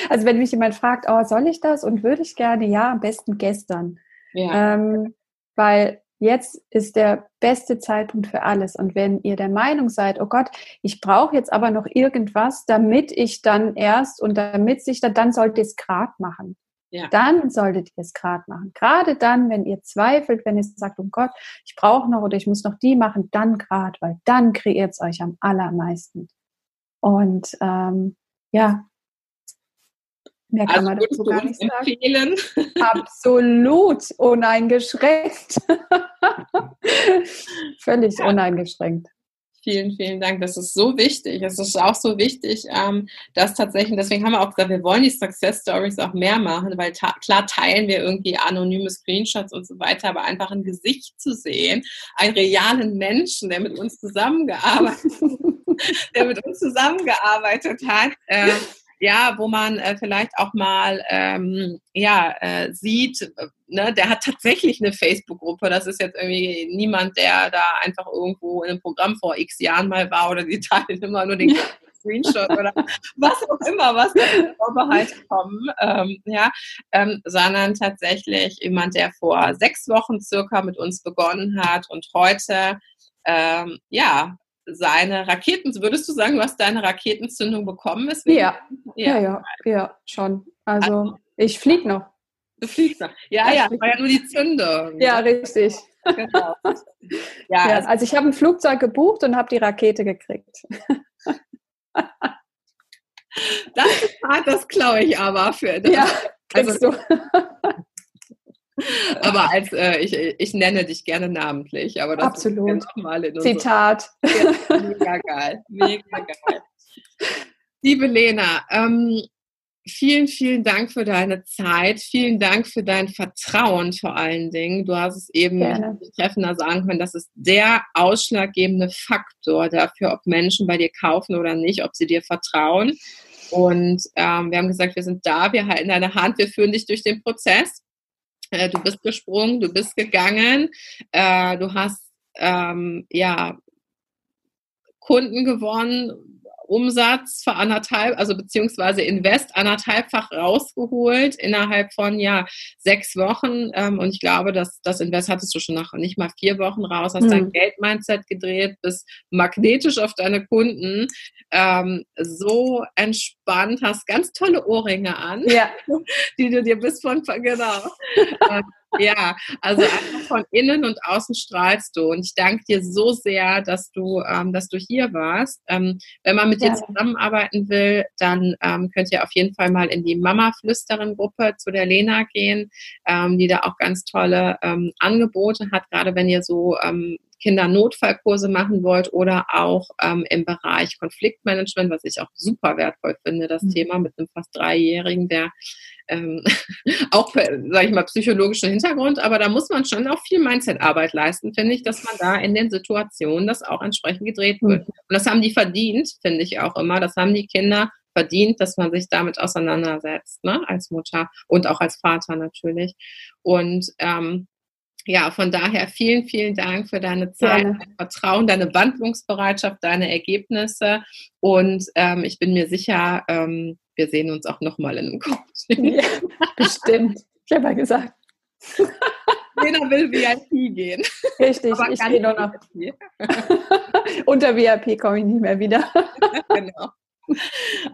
also wenn mich jemand fragt, oh, soll ich das und würde ich gerne, ja, am besten gestern. Ja. Ähm, weil jetzt ist der beste Zeitpunkt für alles. Und wenn ihr der Meinung seid, oh Gott, ich brauche jetzt aber noch irgendwas, damit ich dann erst und damit sich dann, dann sollt ihr es gerade machen. Ja. Dann solltet ihr es gerade machen. Gerade dann, wenn ihr zweifelt, wenn ihr sagt, oh Gott, ich brauche noch oder ich muss noch die machen, dann gerade, weil dann kreiert es euch am allermeisten. Und ähm, ja,
Mehr kann also man dazu gar nicht empfehlen.
sagen. Absolut uneingeschränkt. Völlig ja. uneingeschränkt.
Vielen, vielen Dank. Das ist so wichtig. Es ist auch so wichtig, ähm, dass tatsächlich, deswegen haben wir auch gesagt, wir wollen die Success Stories auch mehr machen, weil klar teilen wir irgendwie anonyme Screenshots und so weiter, aber einfach ein Gesicht zu sehen, einen realen Menschen, der mit uns zusammengearbeitet, der mit uns zusammengearbeitet hat, äh, ja, wo man äh, vielleicht auch mal ähm, ja, äh, sieht, äh, ne, der hat tatsächlich eine Facebook-Gruppe. Das ist jetzt irgendwie niemand, der da einfach irgendwo in einem Programm vor x Jahren mal war oder die teilen immer nur den Screenshot oder was auch immer, was da Vorbehalte kommen, ähm, ja, ähm, sondern tatsächlich jemand, der vor sechs Wochen circa mit uns begonnen hat und heute ähm, ja, seine Raketen, würdest du sagen, du hast deine Raketenzündung bekommen?
Ja. ja, ja, ja, schon. Also, also ich fliege noch.
Du fliegst noch. Ja, ja, war ja nur die Zündung.
Ja, richtig. Genau. Ja, ja, also, also ich habe ein Flugzeug gebucht und habe die Rakete gekriegt.
Das ist hart, das klaue ich aber für.
Das, ja, also, du.
Aber als äh, ich, ich nenne dich gerne namentlich, aber das
Absolut. ist mal in Zitat.
mega geil, mega geil. Liebe Lena, ähm, vielen, vielen Dank für deine Zeit. Vielen Dank für dein Vertrauen vor allen Dingen. Du hast es eben treffender sagen können, das ist der ausschlaggebende Faktor dafür, ob Menschen bei dir kaufen oder nicht, ob sie dir vertrauen. Und ähm, wir haben gesagt, wir sind da, wir halten deine Hand, wir führen dich durch den Prozess. Äh, du bist gesprungen, du bist gegangen, äh, du hast ähm, ja Kunden gewonnen, Umsatz für anderthalb, also beziehungsweise Invest anderthalbfach rausgeholt innerhalb von ja sechs Wochen. Ähm, und ich glaube, dass das Invest hattest du schon nach nicht mal vier Wochen raus, hast mhm. dein Geldmindset gedreht, bist magnetisch auf deine Kunden, ähm, so entspannt, hast ganz tolle Ohrringe an, ja. die du dir bis von genau. ja, also einfach von innen und außen strahlst du. Und ich danke dir so sehr, dass du, ähm, dass du hier warst. Ähm, wenn man mit ja. dir zusammenarbeiten will, dann ähm, könnt ihr auf jeden Fall mal in die Mama-Flüsterin-Gruppe zu der Lena gehen, ähm, die da auch ganz tolle ähm, Angebote hat, gerade wenn ihr so ähm, Kindernotfallkurse machen wollt oder auch ähm, im Bereich Konfliktmanagement, was ich auch super wertvoll finde, das mhm. Thema mit einem fast Dreijährigen, der ähm, auch, sage ich mal, psychologischen Hintergrund, aber da muss man schon auch viel Mindset-Arbeit leisten, finde ich, dass man da in den Situationen das auch entsprechend gedreht wird. Mhm. Und das haben die verdient, finde ich auch immer. Das haben die Kinder verdient, dass man sich damit auseinandersetzt, ne, als Mutter und auch als Vater natürlich. Und ähm, ja, von daher vielen, vielen Dank für deine Zeit, dein Vertrauen, deine Wandlungsbereitschaft, deine Ergebnisse. Und ähm, ich bin mir sicher, ähm, wir sehen uns auch nochmal in einem Coaching.
Ja, bestimmt. Ich habe ja gesagt.
Jeder will VIP gehen.
Richtig, Aber ich gehe nur noch. Unter VIP komme ich nicht mehr wieder. genau.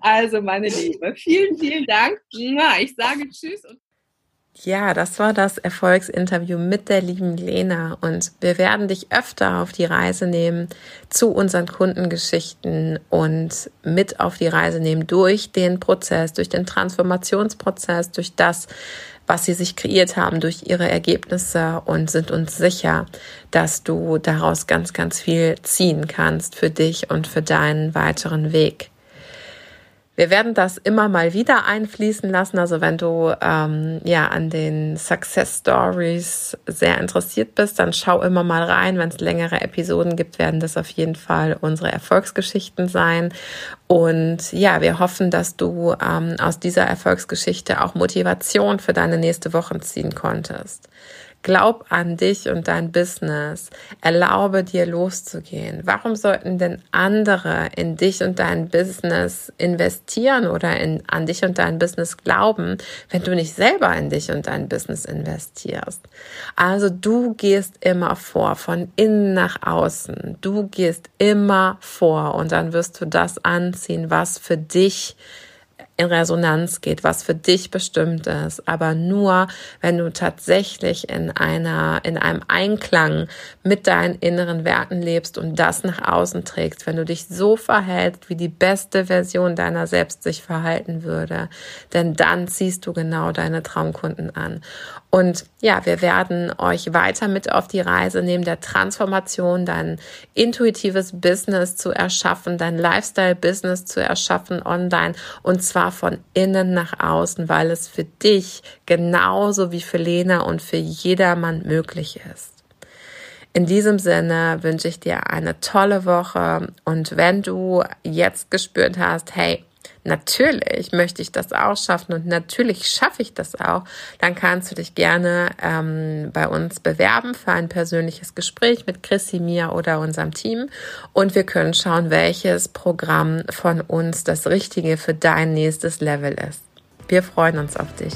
Also, meine Liebe, vielen, vielen Dank. Ich sage Tschüss und
ja, das war das Erfolgsinterview mit der lieben Lena und wir werden dich öfter auf die Reise nehmen zu unseren Kundengeschichten und mit auf die Reise nehmen durch den Prozess, durch den Transformationsprozess, durch das, was sie sich kreiert haben, durch ihre Ergebnisse und sind uns sicher, dass du daraus ganz, ganz viel ziehen kannst für dich und für deinen weiteren Weg. Wir werden das immer mal wieder einfließen lassen. Also wenn du ähm, ja an den Success Stories sehr interessiert bist, dann schau immer mal rein. Wenn es längere Episoden gibt, werden das auf jeden Fall unsere Erfolgsgeschichten sein. Und ja, wir hoffen, dass du ähm, aus dieser Erfolgsgeschichte auch Motivation für deine nächste Woche ziehen konntest. Glaub an dich und dein Business. Erlaube dir loszugehen. Warum sollten denn andere in dich und dein Business investieren oder in, an dich und dein Business glauben, wenn du nicht selber in dich und dein Business investierst? Also du gehst immer vor, von innen nach außen. Du gehst immer vor und dann wirst du das anziehen, was für dich in Resonanz geht, was für dich bestimmt ist, aber nur, wenn du tatsächlich in einer, in einem Einklang mit deinen inneren Werten lebst und das nach außen trägst, wenn du dich so verhältst, wie die beste Version deiner selbst sich verhalten würde, denn dann ziehst du genau deine Traumkunden an. Und ja, wir werden euch weiter mit auf die Reise nehmen der Transformation, dein intuitives Business zu erschaffen, dein Lifestyle-Business zu erschaffen online und zwar von innen nach außen, weil es für dich genauso wie für Lena und für jedermann möglich ist. In diesem Sinne wünsche ich dir eine tolle Woche und wenn du jetzt gespürt hast, hey, natürlich möchte ich das auch schaffen und natürlich schaffe ich das auch, dann kannst du dich gerne ähm, bei uns bewerben für ein persönliches Gespräch mit Chrissy, mir oder unserem Team und wir können schauen, welches Programm von uns das Richtige für dein nächstes Level ist. Wir freuen uns auf dich.